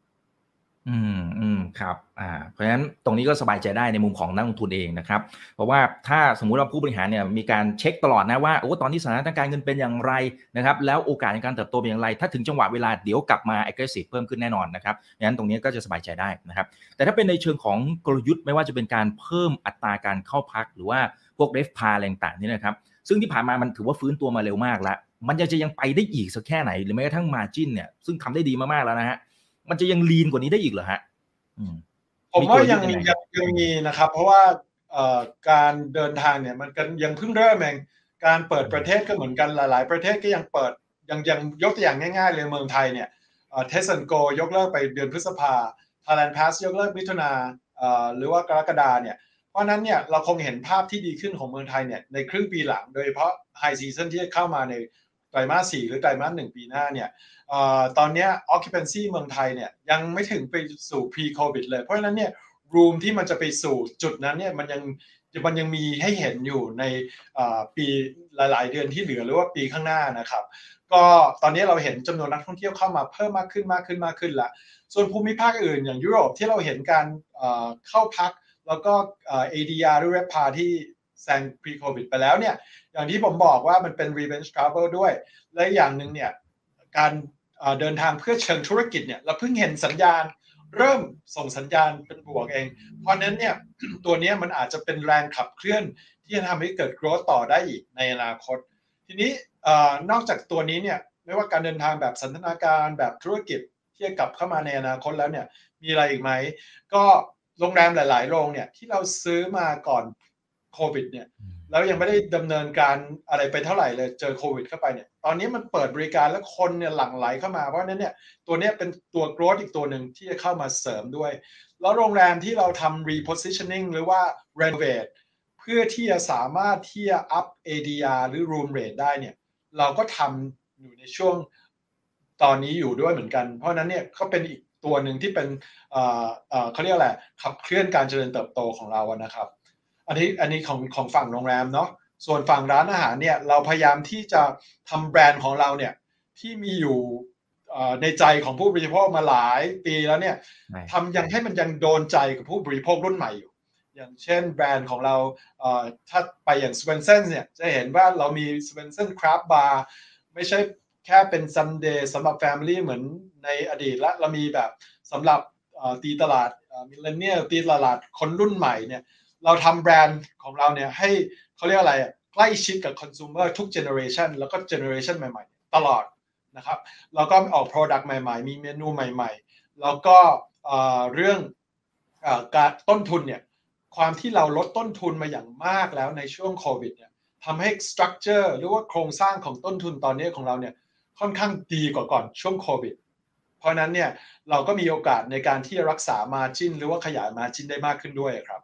อืมอืม ครับอ่าเพราะฉะนั้นตรงนี้ก็สบายใจได้ในมุมของนักลงทุนเองนะครับ เพราะว่าถ้าสมมุติว่าผู้บริหารเนี่ยมีการเช็คตลอดนะว่าโอ้ตอนนี้สถานการณ์เงินเป็นอย่างไรนะครับแล้วโอกาสในการเติบโตเป็นอย่างไร ถ้าถึงจังหวะเวลาเดี๋ยวกลับมา aggressive เพิ่มขึ้นแน่นอนนะครับงั้นตรงนี้ก็จะสบายใจได้นะครับ แต่ถ้าเป็นในเชิงของกลยุทธ์ไม่ว่าจะเป็นการเพิ่มอัตราการเข้าพัก หรือว่าพวกเรฟพาอะไรต่างๆนี่นะครับ ซึ่งที่ผ่านมามันถือว่าฟื้นตัวมาเร็วมากแล้วมันจะยังไปได้อีกสักแค่ไหนหรือแม้กระทั่งมาจินเนี่ยซึ่งทำได้ดีมากๆแล้วนะฮะมันจะยังลีนกว่านี้ได้อีกเหรอฮะ ผมว่ายังยังยังมีนะครับ เพราะว่าการเดินทางเนี่ยมันกันยังเพิ่งเริ่มเองการเปิดประเทศก็เหมือนกันหลาย ๆ ประเทศก็ยังเปิดยังยังยกตัวอย่างง่าย ๆ เลยเมืองไทยเนี่ยเทสันโกยกเลิกไปเดือนพฤษภาไทยแลนด์พาสยกเลิกมิถุนาหรือว่ากรกฎาเนี่ยเพราะนั้นเนี่ยเราคงเห็นภาพที่ดีขึ้นของเมืองไทยเนี่ยในครึ่งปีหลัง โดยเฉพาะไฮซีซันที่จะเข้ามาใน ไตรมาสสี่หรือไตรมาสหนึ่งปีหน้าเนี่ยตอนนี้ occupancy เมืองไทยเนี่ยยังไม่ถึงไปสู่ pre covid เลย เพราะฉะนั้นเนี่ย room ที่มันจะไปสู่จุดนั้นเนี่ยมันยังมันยังมีให้เห็นอยู่ในปีหลายๆ เดือนที่เหลือหรือว่าปีข้างหน้านะครับ ก็ตอนนี้เราเห็นจำนวนนักท่องเที่ยวเข้ามาเพิ่มมากขึ้นมากขึ้นมากขึ้นละส่วนภูมิภาคอื่นอย่างยุโรปที่เราเห็นการเข้าพักแล้วก็ ADR หรือ RevPAR ที่ แซง pre covid ไปแล้วเนี่ยอย่างที่ผมบอกว่ามันเป็น revenge travel ด้วย และอย่างหนึ่งเนี่ยการเดินทางเพื่อเชิงธุรกิจเนี่ยเราเพิ่งเห็นสัญญาณเริ่มส่งสัญญาณเป็นบวกเอง เพราะนั้นเนี่ยตัวนี้มันอาจจะเป็นแรงขับเคลื่อนที่จะทำให้เกิด growth ต่อได้อีกในอนาคต ทีนี้นอกจากตัวนี้เนี่ยไม่ว่าการเดินทางแบบสันทนาการแบบธุรกิจที่จะกลับเข้ามาในอนาคตแล้วเนี่ยมีอะไรอีกไหม ก็โรงแรมหลาย ๆ โรงเนี่ยที่เราซื้อมาก่อน โควิดเนี่ยแล้วยังไม่ได้ดำเนินการอะไรไปเท่าไหร่เลยเจอโควิดเข้าไปเนี่ยตอนนี้มันเปิดบริการแล้วคนเนี่ยหลั่งไหลเข้ามาเพราะนั้นเนี่ยตัวนี้เป็นตัวโกรธอีกตัวหนึ่งที่จะเข้ามาเสริมด้วย แล้วโรงแรมที่เราทำ repositioning หรือว่า renovate เพื่อที่จะสามารถที่จะ up ADR หรือ room rate ได้เนี่ยเราก็ทำอยู่ในช่วงตอนนี้อยู่ด้วยเหมือนกัน เพราะนั้นเนี่ยเขาเป็นอีกตัวหนึ่งที่เป็นเขาเรียกอะไรขับเคลื่อนการเจริญเติบโตของเรานะครับ อันนี้อันนี้ของของฝั่งโรงแรมเนาะส่วนฝั่งร้านอาหารเนี่ยเราพยายามที่จะทำแบรนด์ของเราเนี่ยที่มีอยู่ในใจของผู้บริโภคมาหลายปีแล้วเนี่ยทำยังไงให้มันยังโดนใจกับผู้บริโภครุ่นใหม่อยู่ อย่างเช่นแบรนด์ของเราถ้าไปอย่าง s w e n s o n เนี่ยจะเห็นว่าเรามี s w e n s o n Craft Bar ไม่ใช่แค่เป็น sundae สำหรับ family เหมือนในอดีตและเรามีแบบสำหรับตีตลาด millennial ตีตลาดคนรุ่นใหม่เนี่ย เราทำแบรนด์ของเราเนี่ยให้เขาเรียกอะไรใกล้ชิดกับคอน sumer ทุก generation แล้วก็ generation ใหม่ๆ ตลอดนะครับแล้วก็ออก Product ใหม่ๆ มีเมนูใหม่ๆ แล้วก็เรื่องการต้นทุนเนี่ยความที่เราลดต้นทุนมาอย่างมากแล้วในช่วงโควิดเนี่ยทำให้สตรัคเจอร์หรือว่าโครงสร้างของต้นทุนตอนนี้ของเราเนี่ยค่อนข้างดีกว่าก่อนช่วงโควิด เพราะนั้นเนี่ยเราก็มีโอกาสในการที่จะรักษามาจินหรือว่าขยายมาจินได้มากขึ้นด้วยครับ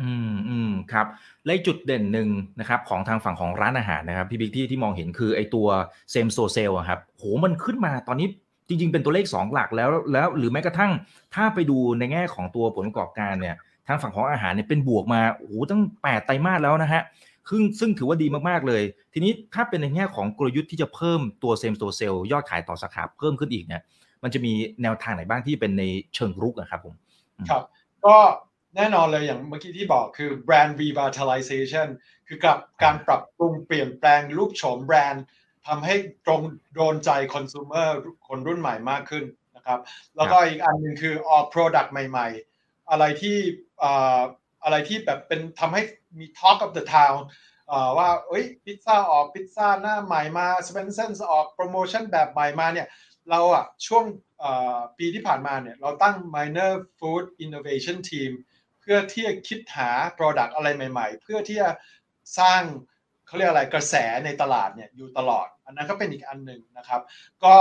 อืมอืมครับและจุดเด่นหนึ่งนะครับของทางฝั่งของร้านอาหารนะครับพี่บิ๊กที่ที่มองเห็นคือไอตัว same-store sales ครับโหมันขึ้นมาตอนนี้จริง ๆ เป็นตัวเลข 2 หลักแล้วแล้วหรือแม้กระทั่งถ้าไปดูในแง่ของตัวผลประกอบการเนี่ยทางฝั่งของอาหารเนี่ยเป็นบวกมาโอ้โหตั้ง 8 ไตรมาสแล้วนะฮะซึ่งซึ่งถือว่าดีมากๆเลย ทีนี้ถ้าเป็นในแง่ของกลยุทธ์ที่จะเพิ่มตัว same-store sales ยอดขายต่อสาขาเพิ่มขึ้นอีกเนี่ยมันจะมีแนวทางไหนบ้างที่เป็นในเชิงรุกอะครับผมครับ ก็ แน่นอนเลยอย่างเมื่อกี้ที่บอกคือแบรนด์ revitalization คือกับการปรับปรุงเปลี่ยนแปลงรูปโฉมแบรนด์ทำให้ตรงโดนใจคอน sumer คนรุ่นใหม่มากขึ้นนะครับ แล้วก็อีกอันหนึ่งคือออก product ใหม่ ๆ อะไรที่อะไรที่แบบเป็นทำให้มี talk of the town ว่าเอ้ยพิซซ่าออกพิซซ่าหน้าใหม่มาสเปนเซนออกโปรโมชั่นแบบใหม่มาเนี่ยเราอะช่วงปีที่ผ่านมาเนี่ยเราตั้ง minor food innovation team เพื่อที่จะคิดหา product อะไรใหม่ ๆ เพื่อที่จะสร้างเขาเรียกอะไรกระแสในตลาดเนี่ยอยู่ตลอด อันนั้นก็เป็นอีกอันหนึ่งนะครับ ก็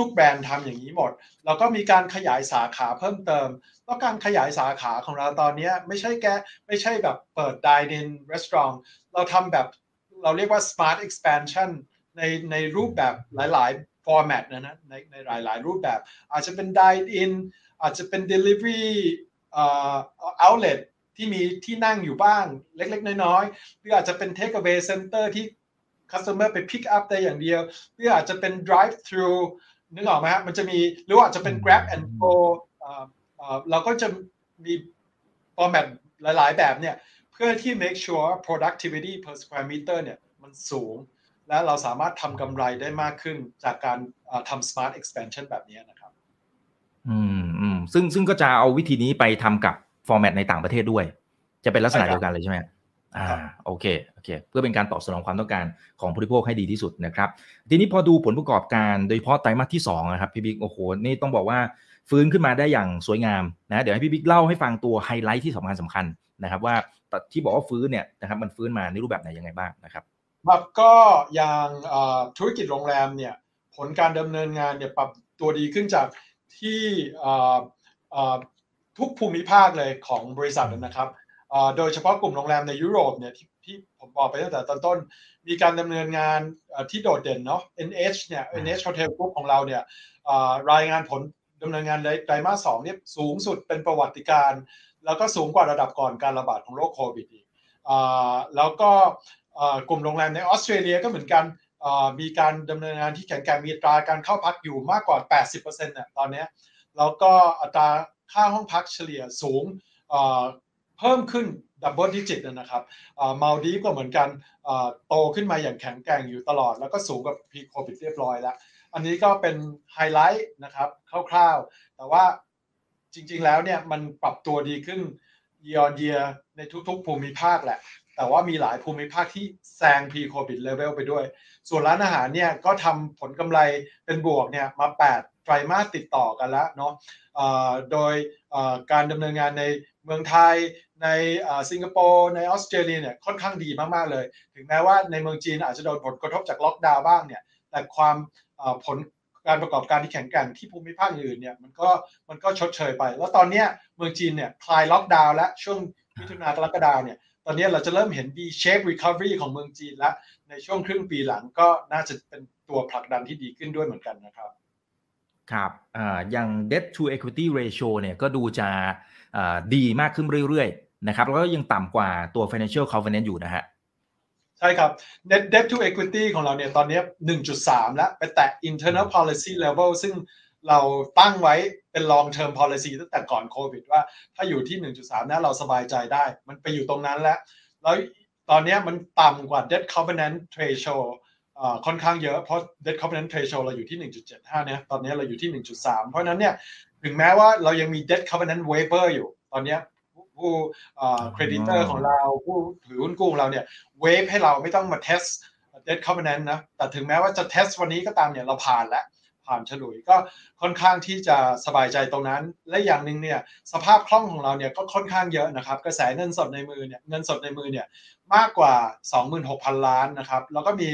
ทุกๆแบรนด์ทำอย่างนี้หมด แล้วก็มีการขยายสาขาเพิ่มเติมแล้วการขยายสาขาของเราตอนนี้ไม่ใช่แกไม่ใช่แบบเปิด dine in restaurant เราทำแบบเราเรียกว่า smart expansion ในในรูปแบบหลายๆ format นะนะในในหลายๆ รูปแบบ อาจจะเป็น dine in อาจจะเป็น delivery outlet ที่มีที่นั่งอยู่บ้างเล็ก ๆ น้อยๆหรืออาจจะเป็น take away center ที่ customer ไป pick up ได้อย่างเดียว หรืออาจจะเป็น drive through นึกออกไหมฮะมันจะมีหรืออาจจะเป็น grab and go เราก็จะมี format หลาย ๆ แบบเนี่ยเพื่อที่ make sure productivity per square meter เนี่ยมันสูง และเราสามารถทำกำไรได้มากขึ้นจากการทำ smart expansion แบบนี้นะครับ อืม ซึ่งซึ่งก็จะเอาวิธีนี้ไปทำกับฟอร์แมตในต่างประเทศด้วย จะเป็นลักษณะเดียวกันเลยใช่ไหมอ่าโอเคโอเค เพื่อเป็นการตอบสนองความต้องการของผู้บริโภคให้ดีที่สุดนะครับ ทีนี้พอดูผลประกอบการโดยเฉพาะไตรมาสที่2นะครับพี่บิ๊กโอ้โหนี่ต้องบอกว่าฟื้นขึ้นมาได้อย่างสวยงามนะเดี๋ยวให้พี่บิ๊กเล่าให้ฟังตัวไฮไลท์ที่สำคัญสำคัญนะครับ ว่าที่บอกว่าฟื้นเนี่ยนะครับมันฟื้นมาในรูปแบบไหนยังไงบ้างนะครับครับก็อย่างธุรกิจโรงแรมเนี่ยผลการดำเนินงานเนี่ยปรับตัวดีขึ้นจาก ที่ทุกภูมิภาคเลยของบริษัทนะครับโดยเฉพาะกลุ่มโรงแรมในยุโรปเนี่ยที่ที่ผมบอกไปตั้งแต่ตอนต้น มีการดำเนินงานที่โดดเด่นเนาะ NH เนี่ย NH Hotel Group ของเราเนี่ยรายงานผลดำเนินงานในไตรมาสสองเนี่ยสูงสุดเป็นประวัติการ แล้วก็สูงกว่าระดับก่อนการระบาดของโรคโควิดอีกแล้วก็กลุ่มโรงแรมในออสเตรเลียก็เหมือนกัน มีการดำเนินงานที่แข็งแกร่งมีตราการเข้าพักอยู่มากกว่า 80%เนี่ยตอนนี้แล้วก็อัตราค่าห้องพักเฉลี่ยสูงเพิ่มขึ้นดับเบิลดิจิตนะครับมาลดีก็เหมือนกันโตขึ้นมาอย่างแข็งแกร่งอยู่ตลอด แล้วก็สูงกับพีโควิดเรียบร้อยแล้ว อันนี้ก็เป็นไฮไลท์นะครับคร่าวๆ แต่ว่าจริงๆแล้วเนี่ยมันปรับตัวดีขึ้นเยียร์เยียในทุกๆภูมิภาคแหละ แต่ว่ามีหลายภูมิภาคที่แซงพีโควิดเลเวลไปด้วย ส่วนร้านอาหารเนี่ยก็ทำผลกำไรเป็นบวกเนี่ยมา 8 ไตรมาสติดต่อกันแล้วเนาะโดยการดำเนินงานในเมืองไทยในสิงคโปร์ในออสเตรเลียเนี่ยค่อนข้างดีมาก ๆ เลย ถึงแม้ว่าในเมืองจีนอาจจะโดนผลกระทบจากล็อกดาวน์บ้างเนี่ยแต่ความผลการประกอบการที่แข็งแกร่งที่ภูมิภาคอื่นเนี่ยมันก็มันก็ชดเชยไป แล้วตอนนี้เมืองจีนเนี่ยคลายล็อกดาวน์และช่วงมิถุนากรกฎาเนี่ย ตอนนี้เราจะเริ่มเห็น V shape recovery ของเมืองจีนแล้ว ในช่วงครึ่งปีหลังก็น่าจะเป็นตัวผลักดันที่ดีขึ้นด้วยเหมือนกันนะครับ ครับอ่าอย่าง debt to equity ratio เนี่ยก็ดูจะดีมากขึ้นเรื่อยๆนะครับแล้วก็ยังต่ำกว่าตัว financial covenant อยู่นะฮะใช่ครับ net debt to equity ของเราเนี่ยตอนนี้ 1.3 แล้ว ไปแตะ internal policy level ซึ่ง เราตั้งไว้เป็น long term policy ตั้งแต่ก่อนโควิดว่า ถ้าอยู่ที่ 1.3 นะเราสบายใจได้ มันไปอยู่ตรงนั้นแล้ว แล้วตอนนี้มันต่ำกว่า debt covenant ratio ค่อนข้างเยอะ เพราะ debt covenant ratio เราอยู่ที่ 1.75 เนี่ย ตอนนี้เราอยู่ที่ 1.3 เพราะนั้นเนี่ย ถึงแม้ว่าเรายังมี debt covenant waiver อยู่ ตอนนี้ผู้เครดิเตอร์ของเรา ผู้ถือหุ้นกู้ของเราเนี่ยเวฟให้เราไม่ต้องมาเทส debt covenant นะ แต่ถึงแม้ว่าจะเทสวันนี้ก็ตามเนี่ยเราผ่านแล้ว ผ่านฉลุยก็ค่อนข้างที่จะสบายใจตรงนั้น และอย่างหนึ่งเนี่ยสภาพคล่องของเราเนี่ยก็ค่อนข้างเยอะนะครับ กระแสเงินสดในมือเนี่ยเงินสดในมือเนี่ยมากกว่า 26,000 ล้านนะครับแล้วก็มี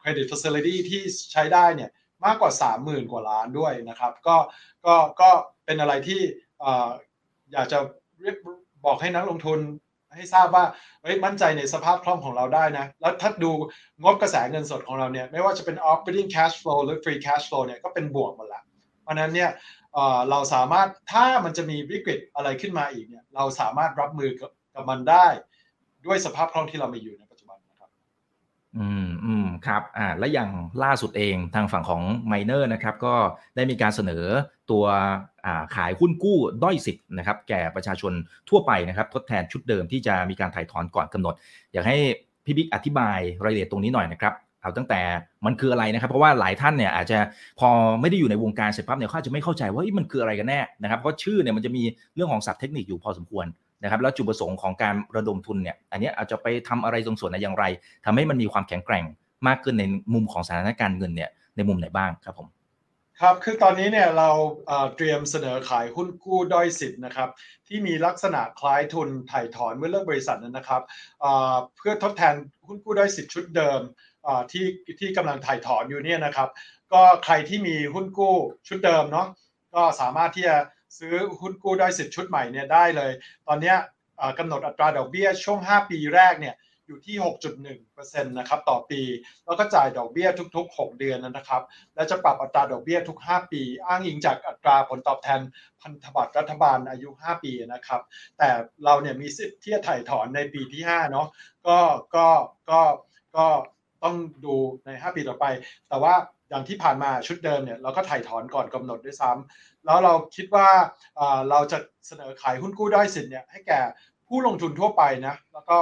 เครดิตฟ facility ที่ใช้ได้เนี่ยมากกว่า 30,000 กว่าล้านด้วยนะครับก็ก็ก็เป็นอะไรที่อยากจะบอกให้นักลงทุน ให้ทราบว่าเฮ้ยมั่นใจในสภาพคล่องของเราได้นะ แล้วถ้าดูงบกระแสเงินสดของเราเนี่ย ไม่ว่าจะเป็น operating cash flow หรือ free cash flow เนี่ยก็เป็นบวกหมดละ เพราะนั้นเนี่ยเราสามารถถ้ามันจะมีวิกฤตอะไรขึ้นมาอีกเนี่ย เราสามารถรับมือกับมันได้ ด้วยสภาพคล่องที่เรามีอยู่ในปัจจุบันนะครับ อืมอืมครับอ่าและอย่างล่าสุดเองทางฝั่งของไมเนอร์นะครับ ก็ได้มีการเสนอตัว ขายหุ้นกู้ด้อยสิทธิ์นะครับแก่ประชาชนทั่วไปนะครับทดแทนชุดเดิมที่จะมีการถ่ายถอนก่อนกำหนด อยากให้พี่บิ๊กอธิบายรายละเอียดตรงนี้หน่อยนะครับเอาตั้งแต่มันคืออะไรนะครับ เพราะว่าหลายท่านเนี่ยอาจจะพอไม่ได้อยู่ในวงการเสร็จปั๊บเนี่ยเขาจะไม่เข้าใจว่ามันคืออะไรกันแน่นะครับเพราะชื่อเนี่ยมันจะมีเรื่องของศัพท์เทคนิคอยู่พอสมควรนะครับแล้วจุดประสงค์ของการระดมทุนเนี่ยอันนี้อาจจะไปทำอะไรตรงส่วนไหนอย่างไรทำให้มันมีความแข็งแกร่งมากขึ้นในมุมของสถานการณ์เงินเนี่ยในมุมไหนบ้างครับผม ครับ คือตอนนี้เนี่ยเราเตรียมเสนอขายหุ้นกู้ด้อยสิทธิ์นะครับที่มีลักษณะคล้ายทุนถ่ายถอนเมื่อเลิกบริษัทนั้นนะครับเพื่อทดแทนหุ้นกู้ด้อยสิทธิ์ชุดเดิมที่ที่กำลังถ่ายถอนอยู่เนี่ยนะครับ ก็ใครที่มีหุ้นกู้ชุดเดิมเนาะก็สามารถที่จะซื้อหุ้นกู้ด้อยสิทธิ์ชุดใหม่เนี่ยได้เลย ตอนนี้กำหนดอัตราดอกเบี้ยช่วง 5 ปีแรกเนี่ย อยู่ที่ 6.1%นะครับต่อปี แล้วก็จ่ายดอกเบี้ยทุก ๆ 6 เดือนนะครับ และจะปรับอัตราดอกเบี้ยทุก 5 ปี อ้างอิงจากอัตราผลตอบแทนพันธบัตรรัฐบาลอายุ 5 ปีนะครับ แต่เราเนี่ยมีสิทธิ์ที่จะถ่ายถอนในปีที่5เนาะก็ก็ก็ก็ต้องดูใน 5 ปีต่อไป แต่ว่าอย่างที่ผ่านมาชุดเดิมเนี่ยเราก็ถ่ายถอนก่อนกำหนดด้วยซ้ำแล้วเราคิดว่าเราจะเสนอขายหุ้นกู้ด้สิทธิ์เนี่ยให้แก่ผู้ลงทุนทั่วไปนะแล้วก็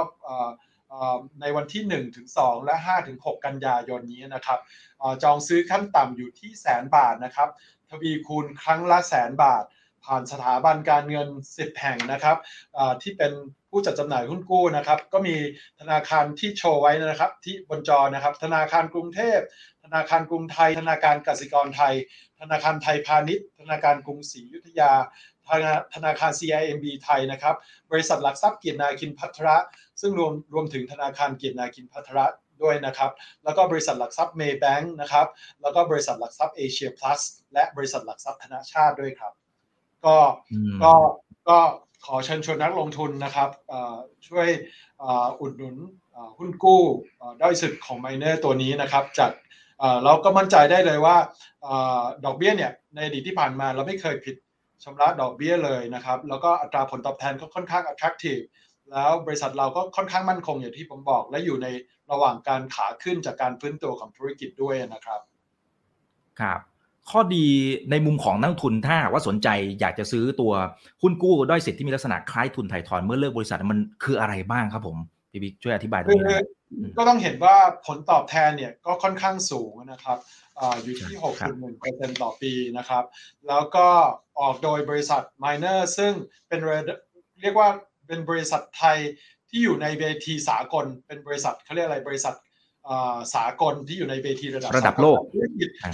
ในวันที่ 1 ถึง 2 และ 5 ถึง 6 กันยายนนี้นะครับจองซื้อขั้นต่ำอยู่ที่แสนบาทนะครับทวีคูณครั้งละแสนบาท ผ่านสถาบันการเงิน 10 แห่งนะครับที่เป็นผู้จัดจำหน่ายหุ้นกู้นะครับก็มีธนาคารที่โชว์ไว้นะครับที่บนจอนะครับ ธนาคารกรุงเทพ ธนาคารกรุงไทย ธนาคารกสิกรไทย ธนาคารไทยพาณิชย์ ธนาคารกรุงศรีอยุธยา ธนาคาร CIMB ไทยนะครับ บริษัทหลักทรัพย์เกียรตินาคินพัทระ ซึ่งรวมรวมถึงธนาคารเกียรตินาคินพัทระด้วยนะครับ แล้วก็บริษัทหลักทรัพย์เมย์แบงค์นะครับ แล้วก็บริษัทหลักทรัพย์เอเชียพลัสและบริษัทหลักทรัพย์ธนาชาติด้วยครับ ก็ก็ก็ขอเชิญชวนนักลงทุนนะครับช่วยอุดหนุนหุ้นกู้ด้อยสุดของไมเนอร์ตัวนี้นะครับจากเราก็มั่นใจได้เลยว่าดอกเบี้ยเนี่ยในอดีตที่ผ่านมาเราไม่เคยผิด ชำระดอกเบี้ยเลยนะครับ แล้วก็อัตราผลตอบแทนก็ค่อนข้าง attractive แล้วบริษัทเราก็ค่อนข้างมั่นคงอย่างที่ผมบอก และอยู่ในระหว่างการขาขึ้นจากการฟื้นตัวของธุรกิจด้วยนะครับ ครับ ข้อดีในมุมของนักทุนถ้าว่าสนใจอยากจะซื้อตัวหุ้นกู้ด้อยสิทธิ์ที่มีลักษณะคล้ายทุนไถ่ถอนเมื่อเลิกบริษัทมันคืออะไรบ้างครับผมพี่บิ๊กช่วยอธิบายตรงนี้นะก็ต้องเห็นว่าผลตอบแทนเนี่ยก็ค่อนข้างสูงนะครับ อยู่ที่ 6.1%ต่อปีนะครับ แล้วก็ออกโดยบริษัท Miner ซึ่งเป็นเรียกว่าเป็นบริษัทไทยที่อยู่ในเวทีสากล เป็นบริษัทเขาเรียกอะไรบริษัทสากลที่อยู่ในเวทีระดับระดับโลก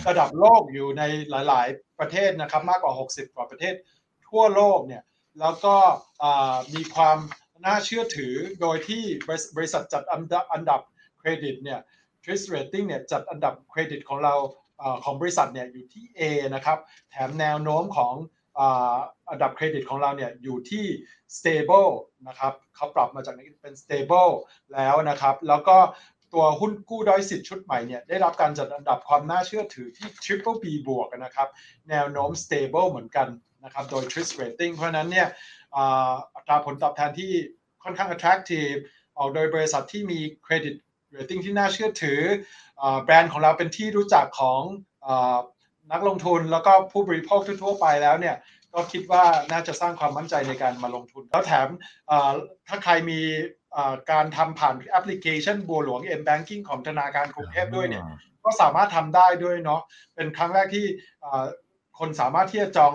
ระดับโลกอยู่ในหลาย ๆ ประเทศนะครับ มากกว่า 60 กว่าประเทศทั่วโลกเนี่ยแล้วก็มีความน่าเชื่อถือโดยที่บริษัทจัดอันดับอันดับเครดิตเนี่ย t r i s Rating เนี่ยจัดอันดับเครดิตของเราของบริษัทเนี่ยอยู่ที่ A นะครับ แถมแนวโน้มของอันดับเครดิตของเราเนี่ยอยู่ที่ stable นะครับเขาปรับมาจากนี้เป็น stable แล้วนะครับ แล้วก็ตัวหุ้นกู้ด้อยสิทธิ์ชุดใหม่เนี่ยได้รับการจัดอันดับความน่าเชื่อถือที่ triple B บวกนะครับ แนวโน้ม stable เหมือนกันนะครับโดย TRIS rating เพราะนั้นเนี่ยอัตราผลตอบแทนที่ค่อนข้าง attractive ออกโดยบริษัทที่มีเครดิต rating ที่น่าเชื่อถือแบรนด์ของเราเป็นที่รู้จักของนักลงทุนแล้วก็ผู้บริโภคทั่วไปแล้วเนี่ยก็คิดว่าน่าจะสร้างความมั่นใจในการมาลงทุน แล้วแถมถ้าใครมีการทำผ่านแอปพลิเคชันบัวหลวง M Banking ของธนาคารกรุงเทพด้วยเนี่ยก็สามารถทำได้ด้วยเนาะเป็นครั้งแรกที่คนสามารถที่จะจอง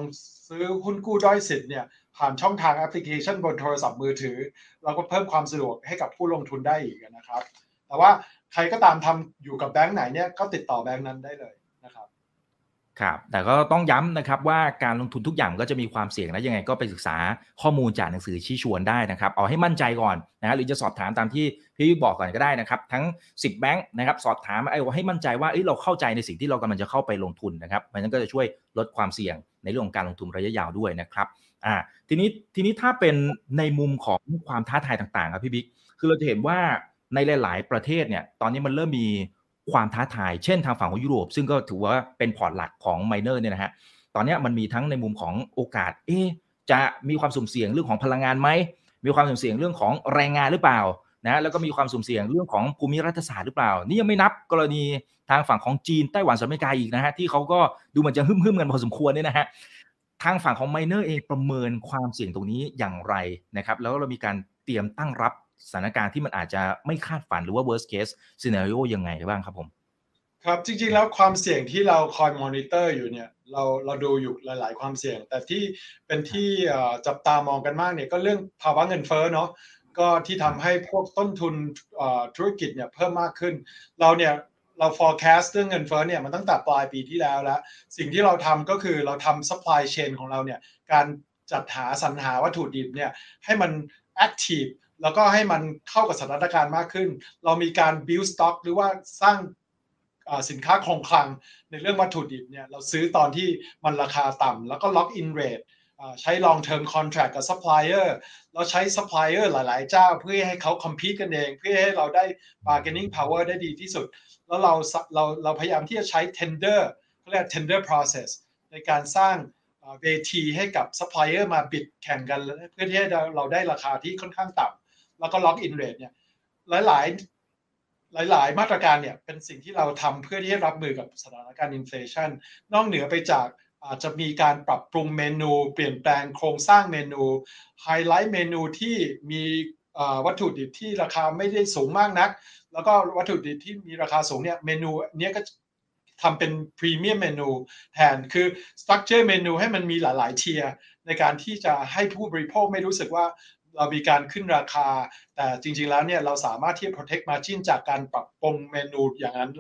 ซื้อหุ้นกู้ด้อยสิทธิ์เนี่ยผ่านช่องทางแอปพลิเคชันบนโทรศัพท์มือถือ เราก็เพิ่มความสะดวกให้กับผู้ลงทุนได้อีกนะครับ แต่ว่าใครก็ตามทำอยู่กับแบงค์ไหนเนี่ยก็ติดต่อแบงค์นั้นได้เลยนะครับครับแต่ก็ต้องย้ำนะครับว่าการลงทุนทุกอย่างก็จะมีความเสี่ยงนะยังไงก็ไปศึกษาข้อมูลจากหนังสือชี้ชวนได้นะครับเอาให้มั่นใจก่อนนะหรือจะสอบถามตามที่พี่บอกก่อนก็ได้นะครับทั้ง 10 แบงค์นะครับสอบถามไอ้ให้มั่นใจว่าเอ้เราเข้าใจในสิ่งที่เรากำลังจะเข้าไปลงทุนนะครับมันนั้นก็จะช่วยลดความเสี่ยงในเรื่องของการลงทุนระยะยาวด้วยนะครับอ่าทีนี้ทีนี้ถ้าเป็นในมุมของความท้าทายต่างๆครับพี่บิ๊กคือเราจะเห็นว่า ในหลาย ๆ ประเทศเนี่ยตอนนี้มันเริ่มมีความท้าทาย เช่นทางฝั่งของยุโรป ซึ่งก็ถือว่าเป็นพอร์ตหลักของไมเนอร์เนี่ยนะฮะตอนนี้มันมีทั้งในมุมของโอกาสเอ๊จะมีความสุ่มเสี่ยงเรื่องของพลังงานไหมมีความสุ่มเสี่ยงเรื่องของแรงงานหรือเปล่านะแล้วก็มีความสุ่มเสี่ยงเรื่องของภูมิรัฐศาสตร์หรือเปล่า นี่ยังไม่นับกรณีทางฝั่งของจีนไต้หวันสหรัฐอเมริกาอีกนะฮะที่เขาก็ดูเหมือนจะหึ่มๆกันพอสมควรเนี่ยนะฮะทางฝั่งของไมเนอร์เองประเมินความเสี่ยงตรงนี้อย่างไรนะครับแล้วเรามีการเตรียมตั้งรับ สถานการณ์ที่มันอาจจะไม่คาดฝันหรือว่า worst case scenario ยังไงบ้างครับผม ครับจริงๆแล้วความเสี่ยงที่เราคอยมอนิเตอร์อยู่เนี่ยเราเราดูอยู่หลาย ๆ ความเสี่ยง แต่ที่เป็นที่จับตามองกันมากเนี่ยก็เรื่องภาวะเงินเฟ้อเนาะก็ที่ทำให้พวกต้นทุนธุรกิจเนี่ยเพิ่มมากขึ้น เราเนี่ยเรา forecast เรื่องเงินเฟ้อเนี่ยมันตั้งแต่ปลายปีที่แล้วแล้ว สิ่งที่เราทำก็คือเราทำ supply chain ของเราเนี่ยการจัดหาสรรหาวัตถุดิบเนี่ยให้มัน active แล้วก็ให้มันเข้ากับสถานการณ์มากขึ้น เรามีการ build stock หรือว่าสร้างสินค้าคงคลังในเรื่องวัตถุดิบเนี่ยเราซื้อตอนที่มันราคาต่ำแล้วก็ lock in rate ใช้ long term contract กับ supplier เราใช้ supplier หลาย ๆ เจ้าเพื่อให้เขา compete กันเอง เพื่อให้เราได้ bargaining power ได้ดีที่สุด แล้วเราเราเราพยายามที่จะใช้ tender เขาเรียก tender process ในการสร้างเวทีให้กับ supplier มาบิดแข่งกันเพื่อที่ให้เราได้ราคาที่ค่อนข้างต่ำ แล้วก็ lock in rate เนี่ยหลายๆ หลาย ๆ มาตรการเนี่ยเป็นสิ่งที่เราทำเพื่อที่จะรับมือกับสถานการณ์ inflation นอกเหนือไปจากอาจจะมีการปรับปรุงเมนู เปลี่ยนแปลงโครงสร้างเมนูไฮไลท์เมนูที่มีวัตถุดิบที่ราคาไม่ได้สูงมากนัก แล้วก็วัตถุดิบที่มีราคาสูงเนี่ยเมนูเนี้ยก็ทำเป็นพรีเมียมเมนูแทน คือสตรัคเจอร์เมนูให้มันมีหลาย ๆ เทียในการที่จะให้ผู้บริโภคไม่รู้สึกว่า เรามีการขึ้นราคา แต่จริงๆแล้วเนี่ยเราสามารถที่จะ protect margin จากการปรับปรุงเมนูอย่างนั้น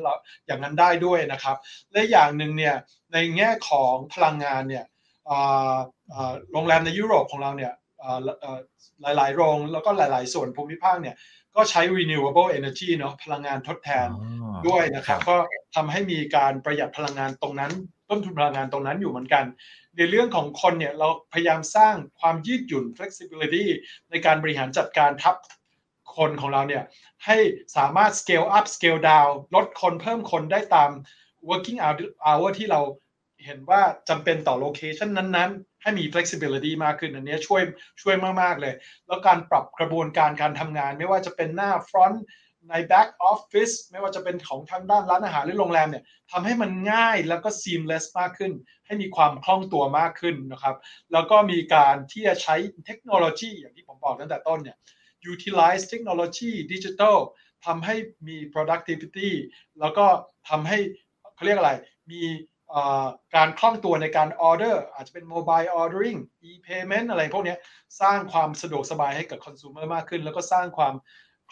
อย่างนั้นได้ด้วยนะครับ และอย่างหนึ่งเนี่ยในแง่ของพลังงานเนี่ยโรงแรมในยุโรปของเราเนี่ยหลายๆ โรงแล้วก็หลาย ๆ ส่วนภูมิภาคเนี่ย ก็ใช้ renewable energy เนาะพลังงานทดแทนด้วยนะครับ ก็ทำให้มีการประหยัดพลังงานตรงนั้น ต้นทุนพลังงานตรงนั้นอยู่เหมือนกัน ในเรื่องของคนเนี่ยเราพยายามสร้างความยืดหยุ่น flexibility ในการบริหารจัดการทับคนของเราเนี่ยให้สามารถ scale up scale down ลดคนเพิ่มคนได้ตาม working hour ที่เราเห็นว่าจำเป็นต่อโลเคชันนั้นๆ ให้มี flexibility มากขึ้นอันนี้ช่วยช่วยมาก ๆ เลย แล้วการปรับกระบวนการการทำงาน ไม่ว่าจะเป็นหน้า front ใน back office ไม่ว่าจะเป็นของทางด้านร้านอาหารหรือโรงแรมเนี่ยทำให้มันง่ายแล้วก็ seamless มากขึ้น ให้มีความคล่องตัวมากขึ้นนะครับ แล้วก็มีการที่จะใช้เทคโนโลยีอย่างที่ผมบอกตั้งแต่ต้นเนี่ย utilize เทคโนโลยีดิจิทัลทำให้มี productivity แล้วก็ทำให้เขาเรียกอะไร มี การคล่องตัวในการออเดอร์อาจจะเป็น mobile ordering e-payment อะไรพวกนี้สร้างความสะดวกสบายให้กับคอน sumer มากขึ้น แล้วก็สร้างความ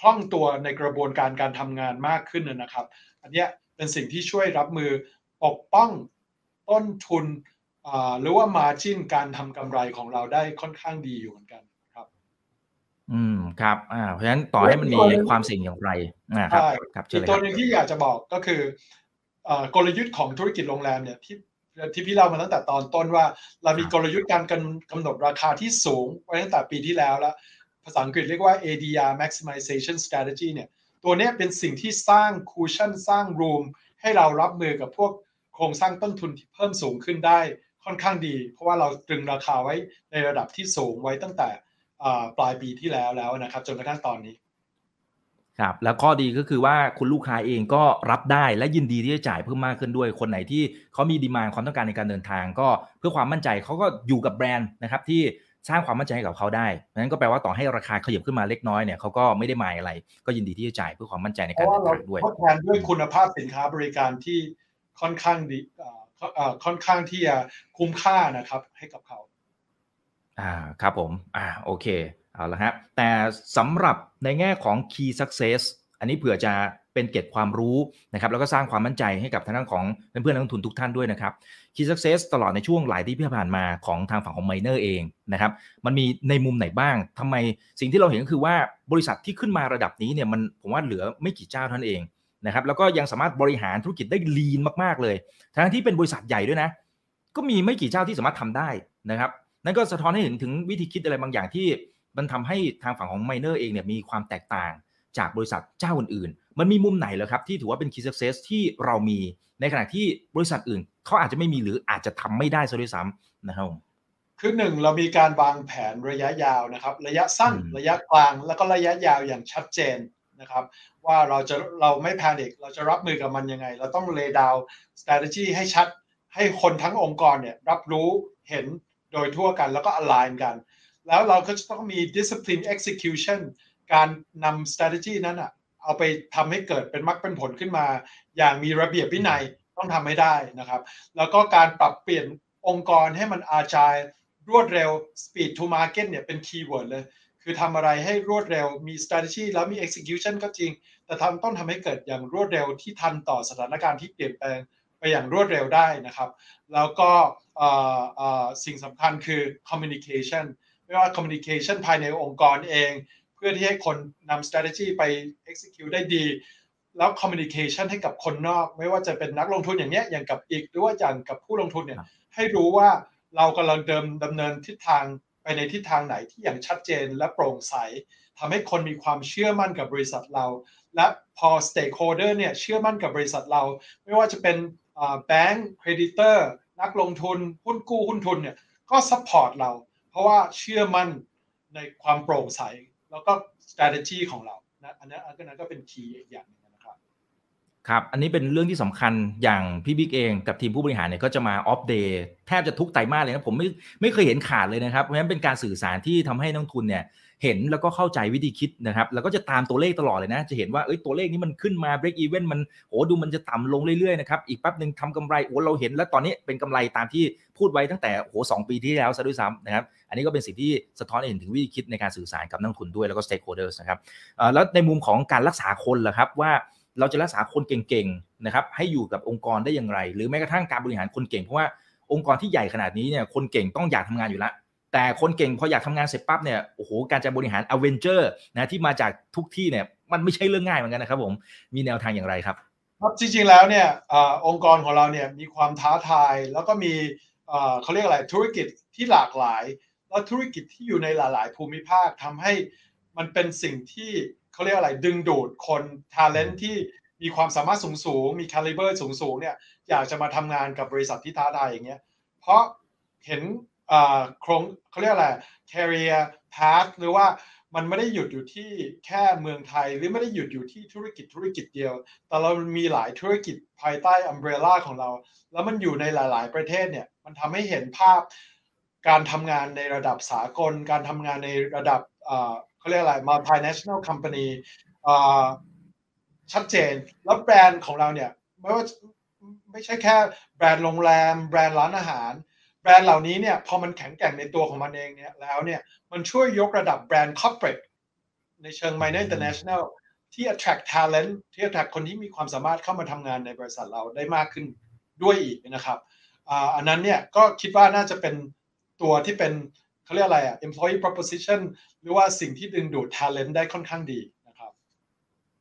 คล่องตัวในกระบวนการการทำงานมากขึ้นนะครับ อันนี้เป็นสิ่งที่ช่วยรับมือปกป้องต้นทุนหรือว่า margin การทำกำไรของเราได้ค่อนข้างดีอยู่เหมือนกันครับ อืมครับอ่าเพราะฉะนั้นต่อให้มันมีความเสี่ยงอย่างไรอ่าครับครับอีกตัวหนึ่งที่อยากจะบอกก็คือ กลยุทธ์ของธุรกิจโรงแรมเนี่ยที่ที่พี่เล่ามาตั้งแต่ตอนต้นว่า เรามีกลยุทธ์การกำหนดราคาที่สูงไว้ตั้งแต่ปีที่แล้วแล้ว ภาษาอังกฤษเรียกว่า ADR maximization strategy เนี่ยตัวนี้เป็นสิ่งที่สร้าง cushion สร้าง room ให้เรารับมือกับพวกโครงสร้างต้นทุนที่เพิ่มสูงขึ้นได้ค่อนข้างดี เพราะว่าเราตรึงราคาไว้ในระดับที่สูงไว้ตั้งแต่ปลายปีที่แล้วแล้วนะครับ จนกระทั่งตอนนี้ ครับแล้วข้อดีก็คือว่าคุณลูกค้าเองก็รับได้และยินดีที่จะจ่ายเพิ่มมากขึ้นด้วย คนไหนที่เขามีดีมานความต้องการในการเดินทาง ก็เพื่อความมั่นใจเขาก็อยู่กับแบรนด์นะครับที่สร้างความมั่นใจให้กับเขาได้นั้นก็แปลว่าต่อให้ราคาขยับขึ้นมาเล็กน้อยเนี่ยเขาก็ไม่ได้หมายอะไร ก็ยินดีที่จะจ่ายเพื่อความมั่นใจในการเดินทางด้วยทดแทนด้วยคุณภาพสินค้าบริการที่ค่อนข้างดีค่อนข้างที่จะคุ้มค่านะครับให้กับเขาอ่าครับผมอ่าโอเค เอาละฮะแต่สำหรับในแง่ของ key success อันนี้เผื่อจะเป็นเก็บความรู้นะครับแล้วก็สร้างความมั่นใจให้กับทางด้านของเพื่อนๆนักลงทุนทุกท่านด้วยนะครับ key success ตลอดในช่วงหลายที่ผ่านมาของทางฝั่งของ miner เองนะครับมันมีในมุมไหนบ้างทำไมสิ่งที่เราเห็นก็คือว่าบริษัทที่ขึ้นมาระดับนี้เนี่ยมันผมว่าเหลือไม่กี่เจ้าท่านเองนะครับแล้วก็ยังสามารถบริหารธุรกิจได้ลีนมากๆเลยทั้งที่เป็นบริษัทใหญ่ด้วยนะ ก็มีไม่กี่เจ้าที่สามารถทำได้นะครับ นั่นก็สะท้อนให้เห็นถึงวิธีคิดอะไรบางอย่างที่ มันทำให้ทางฝั่งของไมเนอร์เองเนี่ยมีความแตกต่างจากบริษัทเจ้าอื่นๆ มันมีมุมไหนเหรอครับ ที่ถือว่าเป็น key success ที่เรามีในขณะที่บริษัทอื่นเขาอาจจะไม่มีหรืออาจจะทำไม่ได้ซะด้วยซ้ำนะครับผมคือหนึ่งเรามีการวางแผนระยะยาวนะครับ ระยะสั้นอืมระยะกลางแล้วก็ระยะยาวอย่างชัดเจนนะครับ ว่าเราจะเราไม่แพนิคเราจะรับมือกับมันยังไง เราต้อง lay down strategy ให้ชัดให้คนทั้งองค์กรเนี่ยรับรู้เห็นโดยทั่วกันแล้วก็ align กัน แล้วเราก็จะต้องมี discipline execution การนำ strategy นั้นอะเอาไปทำให้เกิดเป็นมรรคเป็นผลขึ้นมา อย่างมีระเบียบวินัยต้องทำให้ได้นะครับ แล้วก็การปรับเปลี่ยนองค์กรให้มัน agile รวดเร็ว speed to market เนี่ยเป็น keyword เลย คือทำอะไรให้รวดเร็วมี strategy แล้วมี execution ก็จริง แต่ทำต้องทำให้เกิดอย่างรวดเร็วที่ทันต่อสถานการณ์ที่เปลี่ยนแปลงไปอย่างรวดเร็วได้นะครับ แล้วก็สิ่งสำคัญคือ communication ไม่ว่า communication ภายในองค์กรเอง เพื่อที่ให้คนนำ strategy ไป execute ได้ดี แล้ว communication ให้กับคนนอก ไม่ว่าจะเป็นนักลงทุนอย่างเนี้ยอย่างกับอีกหรือว่าอย่างกับผู้ลงทุนเนี่ยครับให้รู้ว่าเรากำลังเดิมดำเนินทิศทางไปในทิศทางไหนที่อย่างชัดเจนและโปร่งใสทำให้คนมีความเชื่อมั่นกับบริษัทเรา และพอ stakeholder เนี่ยเชื่อมั่นกับบริษัทเรา ไม่ว่าจะเป็นแบงก์ creditor นักลงทุนหุ้นกู้หุ้นทุนเนี่ยก็ support เราเพ ราะว่าเชื่อมั่นในความโปร่งใส แล้วก็ strategy ของเรานะอันนั้นอันนั้นก็เป็น key อย่างหนึ่งนะครับครับ อันนี้เป็นเรื่องที่สำคัญอย่างพี่บิ๊กเองกับทีมผู้บริหารเนี่ยก็จะมา Opp Day แทบจะทุกไตรมาสเลยนะผมไม่ไม่เคยเห็นขาดเลยนะครับ เพราะฉะนั้นเป็นการสื่อสารที่ทำให้นักทุนเนี่ย เห็นแล้วก็เข้าใจวิธีคิดนะครับแล้วก็จะตามตัวเลขตลอดเลยนะ จะเห็นว่าเอ้ยตัวเลขนี้มันขึ้นมา break even มันโอ้ดูมันจะต่ำลงเรื่อยๆนะครับอีกแป๊บหนึ่งทำกำไรโอ้เราเห็นแล้วตอนนี้เป็นกำไรตามที่พูดไว้ตั้งแต่โอ้สองปีที่แล้วซะด้วยซ้ำนะครับอันนี้ก็เป็นสิ่งที่สะท้อนให้เห็นถึงวิธีคิดในการสื่อสารกับนักลงทุนด้วยแล้วก็ stakeholders นะครับแล้วในมุมของการรักษาคนล่ะครับว่าเราจะรักษาคนเก่งๆนะครับให้อยู่กับองค์กรได้อย่างไร หรือแม้กระทั่งการบริหารคนเก่งเพราะว่าองค์กรที่ใหญ่ขนาดนี้เนี่ยคนเก่งต้องอยากทำงานอยู่แล้ว แต่คนเก่งพออยากทำงานเสร็จปั๊บเนี่ยโอ้โหการจะบริหารอเวนเจอร์นะที่มาจากทุกที่เนี่ยมันไม่ใช่เรื่องง่ายเหมือนกันนะครับผมมีแนวทางอย่างไรครับครับจริงๆแล้วเนี่ยอองค์กรของเราเนี่ยมีความท้าทายแล้วก็มีเขาเรียกอะไรธุรกิจที่หลากหลาย แล้วธุรกิจที่อยู่ในหลายๆ ภูมิภาคทำให้มันเป็นสิ่งที่เขาเรียกอะไรดึงดูดคน talent ที่มีความสามารถสูงๆมี caliber สูงๆเนี่ยอยากจะมาทำงานกับบริษัทที่ท้าทายอย่างเงี้ยเพราะเห็น โครงเขาเรียกอะไร career path หรือว่ามันไม่ได้หยุดอยู่ที่แค่เมืองไทย หรือไม่ได้หยุดอยู่ที่ธุรกิจธุรกิจเดียว แต่เรามีหลายธุรกิจภายใต้อัมเบรล่าของเรา แล้วมันอยู่ในหลาย ๆ ประเทศเนี่ยมันทำให้เห็นภาพการทำงานในระดับสากล การทำงานในระดับเขาเรียกอะไร multinational company ชัดเจน แล้วแบรนด์ของเราเนี่ยไม่ว่าไม่ใช่แค่แบรนด์โรงแรม แบรนด์ร้านอาหาร แบรนด์เหล่านี้เนี่ยพอมันแข็งแกร่งในตัวของมันเองเนี่ยแล้วเนี่ยมันช่วยยกระดับแบรนด์ corporate ในเชิง minor international ที่ attract talent ที่ attract คนที่มีความสามารถเข้ามาทำงานในบริษัทเราได้มากขึ้นด้วยอีกนะครับอันนั้นเนี่ยก็คิดว่าน่าจะเป็นตัวที่เป็นเขาเรียกอะไรอะ employee proposition หรือว่าสิ่งที่ดึงดูด talent ได้ค่อนข้างดีนะครับ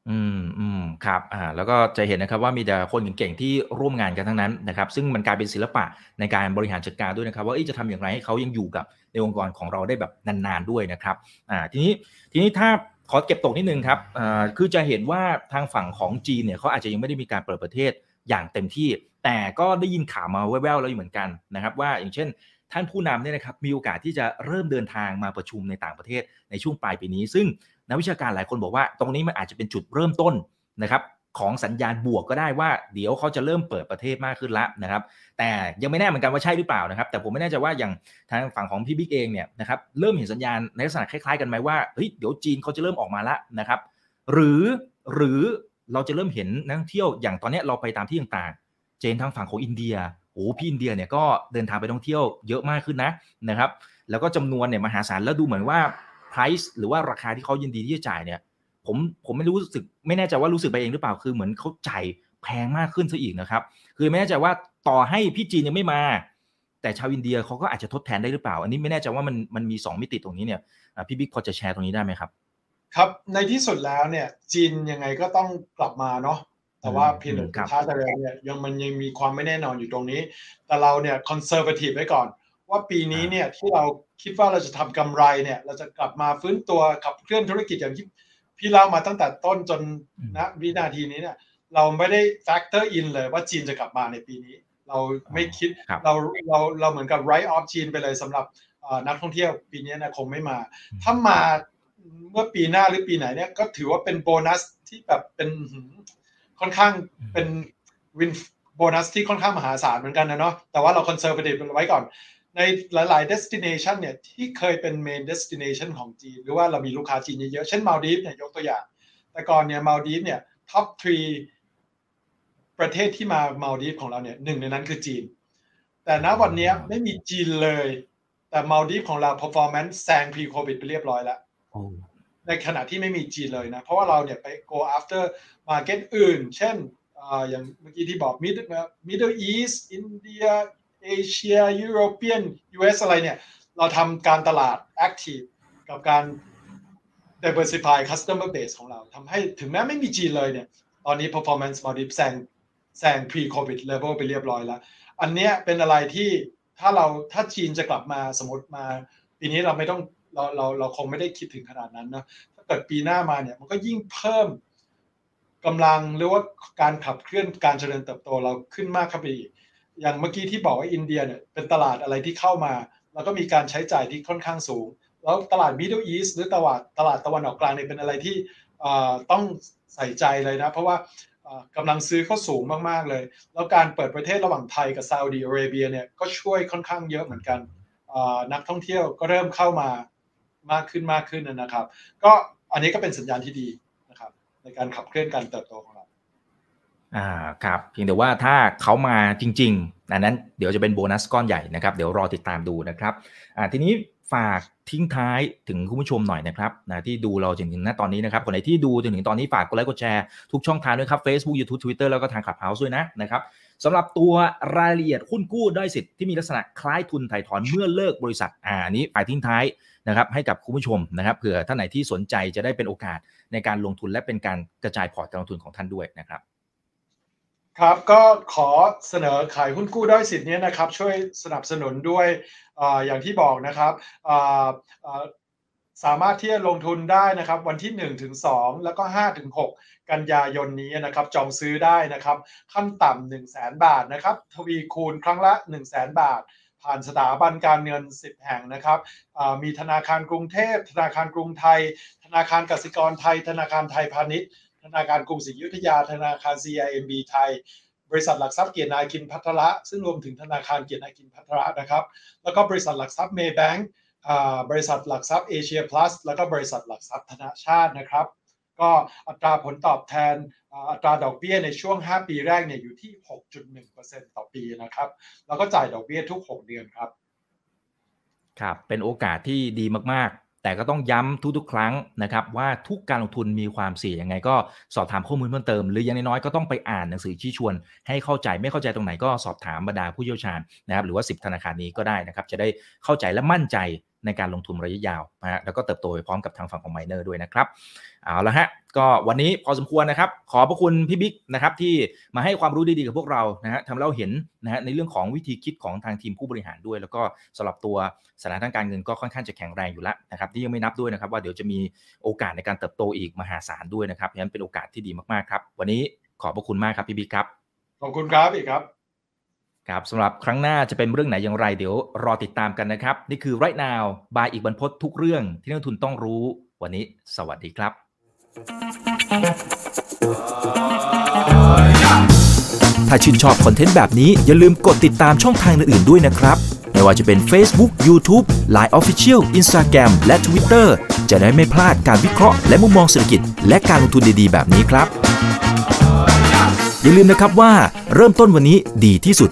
อืมอืม ครับอ่าแล้วก็จะเห็นนะครับว่ามีแต่คนเก่งๆที่ร่วมงานกันทั้งนั้นนะครับซึ่งมันกลายเป็นศิลปะในการบริหารจัดการด้วยนะครับ ว่าจะทำอย่างไรให้เขายังอยู่กับในองค์กรของเราได้แบบนานๆด้วยนะครับอ่าทีนี้ทีนี้ถ้าขอเก็บตกนิดนึงครับอ่าคือจะเห็นว่าทางฝั่งของจีนเนี่ยเขาอาจจะยังไม่ได้มีการเปิดประเทศอย่างเต็มที่ แต่ก็ได้ยินข่าวมาแว่วๆแล้วอยู่เหมือนกันนะครับ ว่าอย่างเช่นท่านผู้นำเนี่ยนะครับมีโอกาสที่จะเริ่มเดินทางมาประชุมในต่างประเทศในช่วงปลายปีนี้ ซึ่งนักวิชาการหลายคนบอกว่า ตรงนี้มันอาจจะเป็นจุดเริ่มต้น นะครับของสัญญาณบวกก็ได้ว่าเดี๋ยวเขาจะเริ่มเปิดประเทศมากขึ้นละนะครับ แต่ยังไม่แน่เหมือนกันว่าใช่หรือเปล่านะครับ แต่ผมไม่แน่ใจว่าอย่างทางฝั่งของพี่บิ๊กเองเนี่ยนะครับเริ่มเห็นสัญญาณในลักษณะคล้ายๆกันไหมว่าเฮ้ยเดี๋ยวจีนเขาจะเริ่มออกมาละนะครับ หรือหรือเราจะเริ่มเห็นนักท่องเที่ยวอย่างตอนนี้เราไปตามที่ต่างๆ เจนทางฝั่งของอินเดียโอ้พี่อินเดียเนี่ยก็เดินทางไปท่องเที่ยวเยอะมากขึ้นนะนะครับ แล้วก็จำนวนเนี่ยมหาศาลแล้วดูเหมือนว่า price หรือว่าราคาที่เขายินดีที่จะจ่ายเนี่ย ผมผมไม่รู้สึกไม่แน่ใจว่ารู้สึกไปเองหรือเปล่าคือเหมือนเขาจ่ายแพงมากขึ้นซะอีกนะครับ คือไม่แน่ใจว่าต่อให้พี่จีนยังไม่มา แต่ชาวอินเดียเขาก็อาจจะทดแทนได้หรือเปล่า อันนี้ไม่แน่ใจว่ามันมันมี 2 มิติตรงนี้เนี่ยอะพี่บิ๊กพอจะแชร์ตรงนี้ได้ไหมครับ ครับในที่สุดแล้วเนี่ยจีนยังไงก็ต้องกลับมาเนาะแต่ว่าอืมเพียงแต่ครับท้าทายเนี่ยยังมันยังมีความไม่แน่นอนอยู่ตรงนี้ แต่เราเนี่ยคอนเซอร์ t i ทีฟไว้ก่อน ว่าปีนี้เนี่ยที่เราคิดว่าเราจะทำกำไรเนี่ยเราจะกลับมาฟื้นตัวขับเคลื่อนธุรกิจอย่างที่ พี่เล่ามาตั้งแต่ต้นจนณวินาทีนี้เนี่ย เราไม่ได้ factor in เลยว่าจีนจะกลับมาในปีนี้ เราไม่คิดครับเราเราเราเหมือนกับ write off จีนไปเลยสำหรับเอ่อนักท่องเที่ยวปีนี้นะคงไม่มา ถ้ามาเมื่อปีหน้าหรือปีไหนเนี่ยก็ถือว่าเป็นโบนัสที่แบบเป็นหืมค่อนข้างเป็นวินโบนัสที่ค่อนข้างมหาศาลเหมือนกันนะเนาะแต่ว่าเราคอนเซอร์ t ทีฟไว้ก่อน ในหลาย ๆ destination เนี่ยที่เคยเป็น main destination ของจีน หรือว่าเรามีลูกค้าจีนเยอะๆ เช่นมาลดีฟเนี่ยยกตัวอย่าง แต่ก่อนเนี่ยมาลดีฟเนี่ย top three ประเทศที่มามาลดีฟของเราเนี่ยหนึ่งในนั้นคือจีน แต่ณวันเนี้ยไม่มีจีนเลย แต่มาลดีฟของเรา performance แซง pre covid ไปเรียบร้อยแล้วโอ้ในขณะที่ไม่มีจีนเลยนะ เพราะว่าเราเนี่ยไป go after market อื่น เช่นอ่าอย่างเมื่อกี้ที่บอก Middle Middle East อิน เดีย European US อสอะไรเนี่ย เราทำการตลาด active กับการ diversify customer base ของเราทำให้ถึงแม้ไม่มีจีนเลยเนี่ย ตอนนี้ performance มาดิฟแซงแซง pre covid level ไปเรียบร้อยแล้ว อันเนี้ยเป็นอะไรที่ถ้าเราถ้าจีนจะกลับมาสมมติมา ปีนี้เราไม่ต้องเราเราเราคงไม่ได้คิดถึงขนาดนั้นนะถ้าเกิดปีหน้ามาเนี่ยมันก็ยิ่งเพิ่มกำลังหรือว่าการขับเคลื่อนการเจริญเติบโตเราขึ้นมากขึ้นไปอีก อย่างเมื่อกี้ที่บอกว่าอินเดียเนี่ยเป็นตลาดอะไรที่เข้ามา แล้วก็มีการใช้จ่ายที่ค่อนข้างสูง แล้วตลาด Middle East หรือตลาดตลาดตะวันออกกลางเนี่ยเป็นอะไรที่ต้องใส่ใจเลยนะ เพราะว่ากำลังซื้อเขาสูงมาก ๆ เลย แล้วการเปิดประเทศระหว่างไทยกับซาอุดีอาระเบียเนี่ยก็ช่วยค่อนข้างเยอะเหมือนกันนักท่องเที่ยวก็เริ่มเข้ามามากขึ้นมากขึ้นนะครับ ก็อันนี้ก็เป็นสัญญาณที่ดีนะครับในการขับเคลื่อนการเติบโตของเรา อ่าครับเพียงแต่ว่าถ้าเขามาจริง ๆ อันนั้นเดี๋ยวจะเป็นโบนัสก้อนใหญ่นะครับ เดี๋ยวรอติดตามดูนะครับอ่าทีนี้ฝากทิ้งท้ายถึงคุณผู้ชมหน่อยนะครับนะที่ดูเราจนถึงณตอนนี้นะครับคนไหนที่ดูจนถึงตอนนี้ฝากกดไลค์กดแชร์ทุกช่องทางด้วยครับ Facebook YouTube Twitter แล้วก็ทาง Clubhouse ด้วยนะนะครับสำหรับตัวรายละเอียดหุ้นกู้ด้อยสิทธิ์ที่มีลักษณะคล้ายทุนถ่ายถอนเมื่อเลิกบริษัทอ่านนี้ฝากทิ้งท้ายนะครับให้กับคุณผู้ชมนะครับเผื่อท่านไหนที่สนใจจะได้เป็นโอกาสในการลงทุนและเป็นการกระจายพอร์ตการลงทุนของท่านด้วยนะครับ ครับก็ขอเสนอขายหุ้นกู้ด้อยสิทธิ์นี้นะครับ ช่วยสนับสนุนด้วยออย่างที่บอกนะครับสามารถที่จะลงทุนได้นะครับวันที่ 1 ถึง 2 แล้วก็ 5 ถึง 6 กันยายนนี้นะครับจองซื้อได้นะครับขั้นต่ำ1 0 0 0 0แบาทนะครับทวีคูณครั้งละ 1 0 0 0 0แบาท ผ่านสถาบันการเงิน 10 แห่งนะครับมีธนาคารกรุงเทพ ธนาคารกรุงไทย ธนาคารกสิกรไทย ธนาคารไทยพาณิชย์ ธนาคารกรุงศรีอยุธยา ธนาคาร CIMB ไทย บริษัทหลักทรัพย์เกียรตินาคินพัทระ ซึ่งรวมถึงธนาคารเกียรตินาคินพัทระนะครับ แล้วก็บริษัทหลักทรัพย์เมย์แบงก์บริษัทหลักทรัพย์เอเชียพลัสแล้วก็บริษัทหลักทรัพย์ธนาชาตินะครับ ก็อัตราผลตอบแทนอัตราดอกเบี้ยในช่วง 5 ปีแรกเนี่ยอยู่ที่ 6.1%ต่อปีนะครับ แล้วก็จ่ายดอกเบี้ยทุก 6 เดือนครับ ครับ เป็นโอกาสที่ดีมากๆ แต่ก็ต้องย้ำทุกๆ ครั้งนะครับว่าทุกการลงทุนมีความเสี่ยงยังไง ก็สอบถามข้อมูลเพิ่มเติม หรืออย่างน้อยๆก็ต้องไปอ่านหนังสือชี้ชวน ให้เข้าใจไม่เข้าใจตรงไหนก็สอบถามบรรดาผู้เชี่ยวชาญนะครับหรือว่า 10 ธนาคารนี้ก็ได้นะครับจะได้เข้าใจและมั่นใจในการลงทุนระยะยาวนะฮะแล้วก็เติบโตไปพร้อมกับทางฝั่งของไมเนอร์ด้วยนะครับเอาละฮะก็วันนี้พอสมควรนะครับ ขอพระคุณพี่บิ๊กนะครับที่มาให้ความรู้ดีๆกับพวกเรานะฮะทำเราเห็นนะฮะในเรื่องของวิธีคิดของทางทีมผู้บริหารด้วย แล้วก็สำหรับตัวสถานทางการเงินก็ค่อนข้างจะแข็งแรงอยู่แล้วนะครับที่ยังไม่นับด้วยนะครับว่าเดี๋ยวจะมีโอกาสในการเติบโตอีกมหาศาลด้วยนะครับเพราะฉะนั้นเป็นโอกาสที่ดีมากๆครับวันนี้ขอบพระคุณมากครับพี่บิ๊กครับขอบคุณครับอีกครับ ครับสำหรับครั้งหน้าจะเป็นเรื่องไหนอย่างไร เดี๋ยวรอติดตามกันนะครับ นี่คือ right now บายอีกบรรพททุกเรื่องที่นักทุนต้องรู้ วันนี้สวัสดีครับ ถ้าชื่นชอบคอนเทนต์แบบนี้อย่าลืมกดติดตามช่องทางอื่นๆด้วยนะครับ ไม่ว่าจะเป็น Facebook, YouTube, Line Official, Instagram และ Twitter จะได้ไม่พลาดการวิเคราะห์และมุมมองเศรษฐกิจ และการลงทุนดีๆ แบบนี้ครับ อย่าลืมนะครับว่าเริ่มต้นวันนี้ดีที่สุด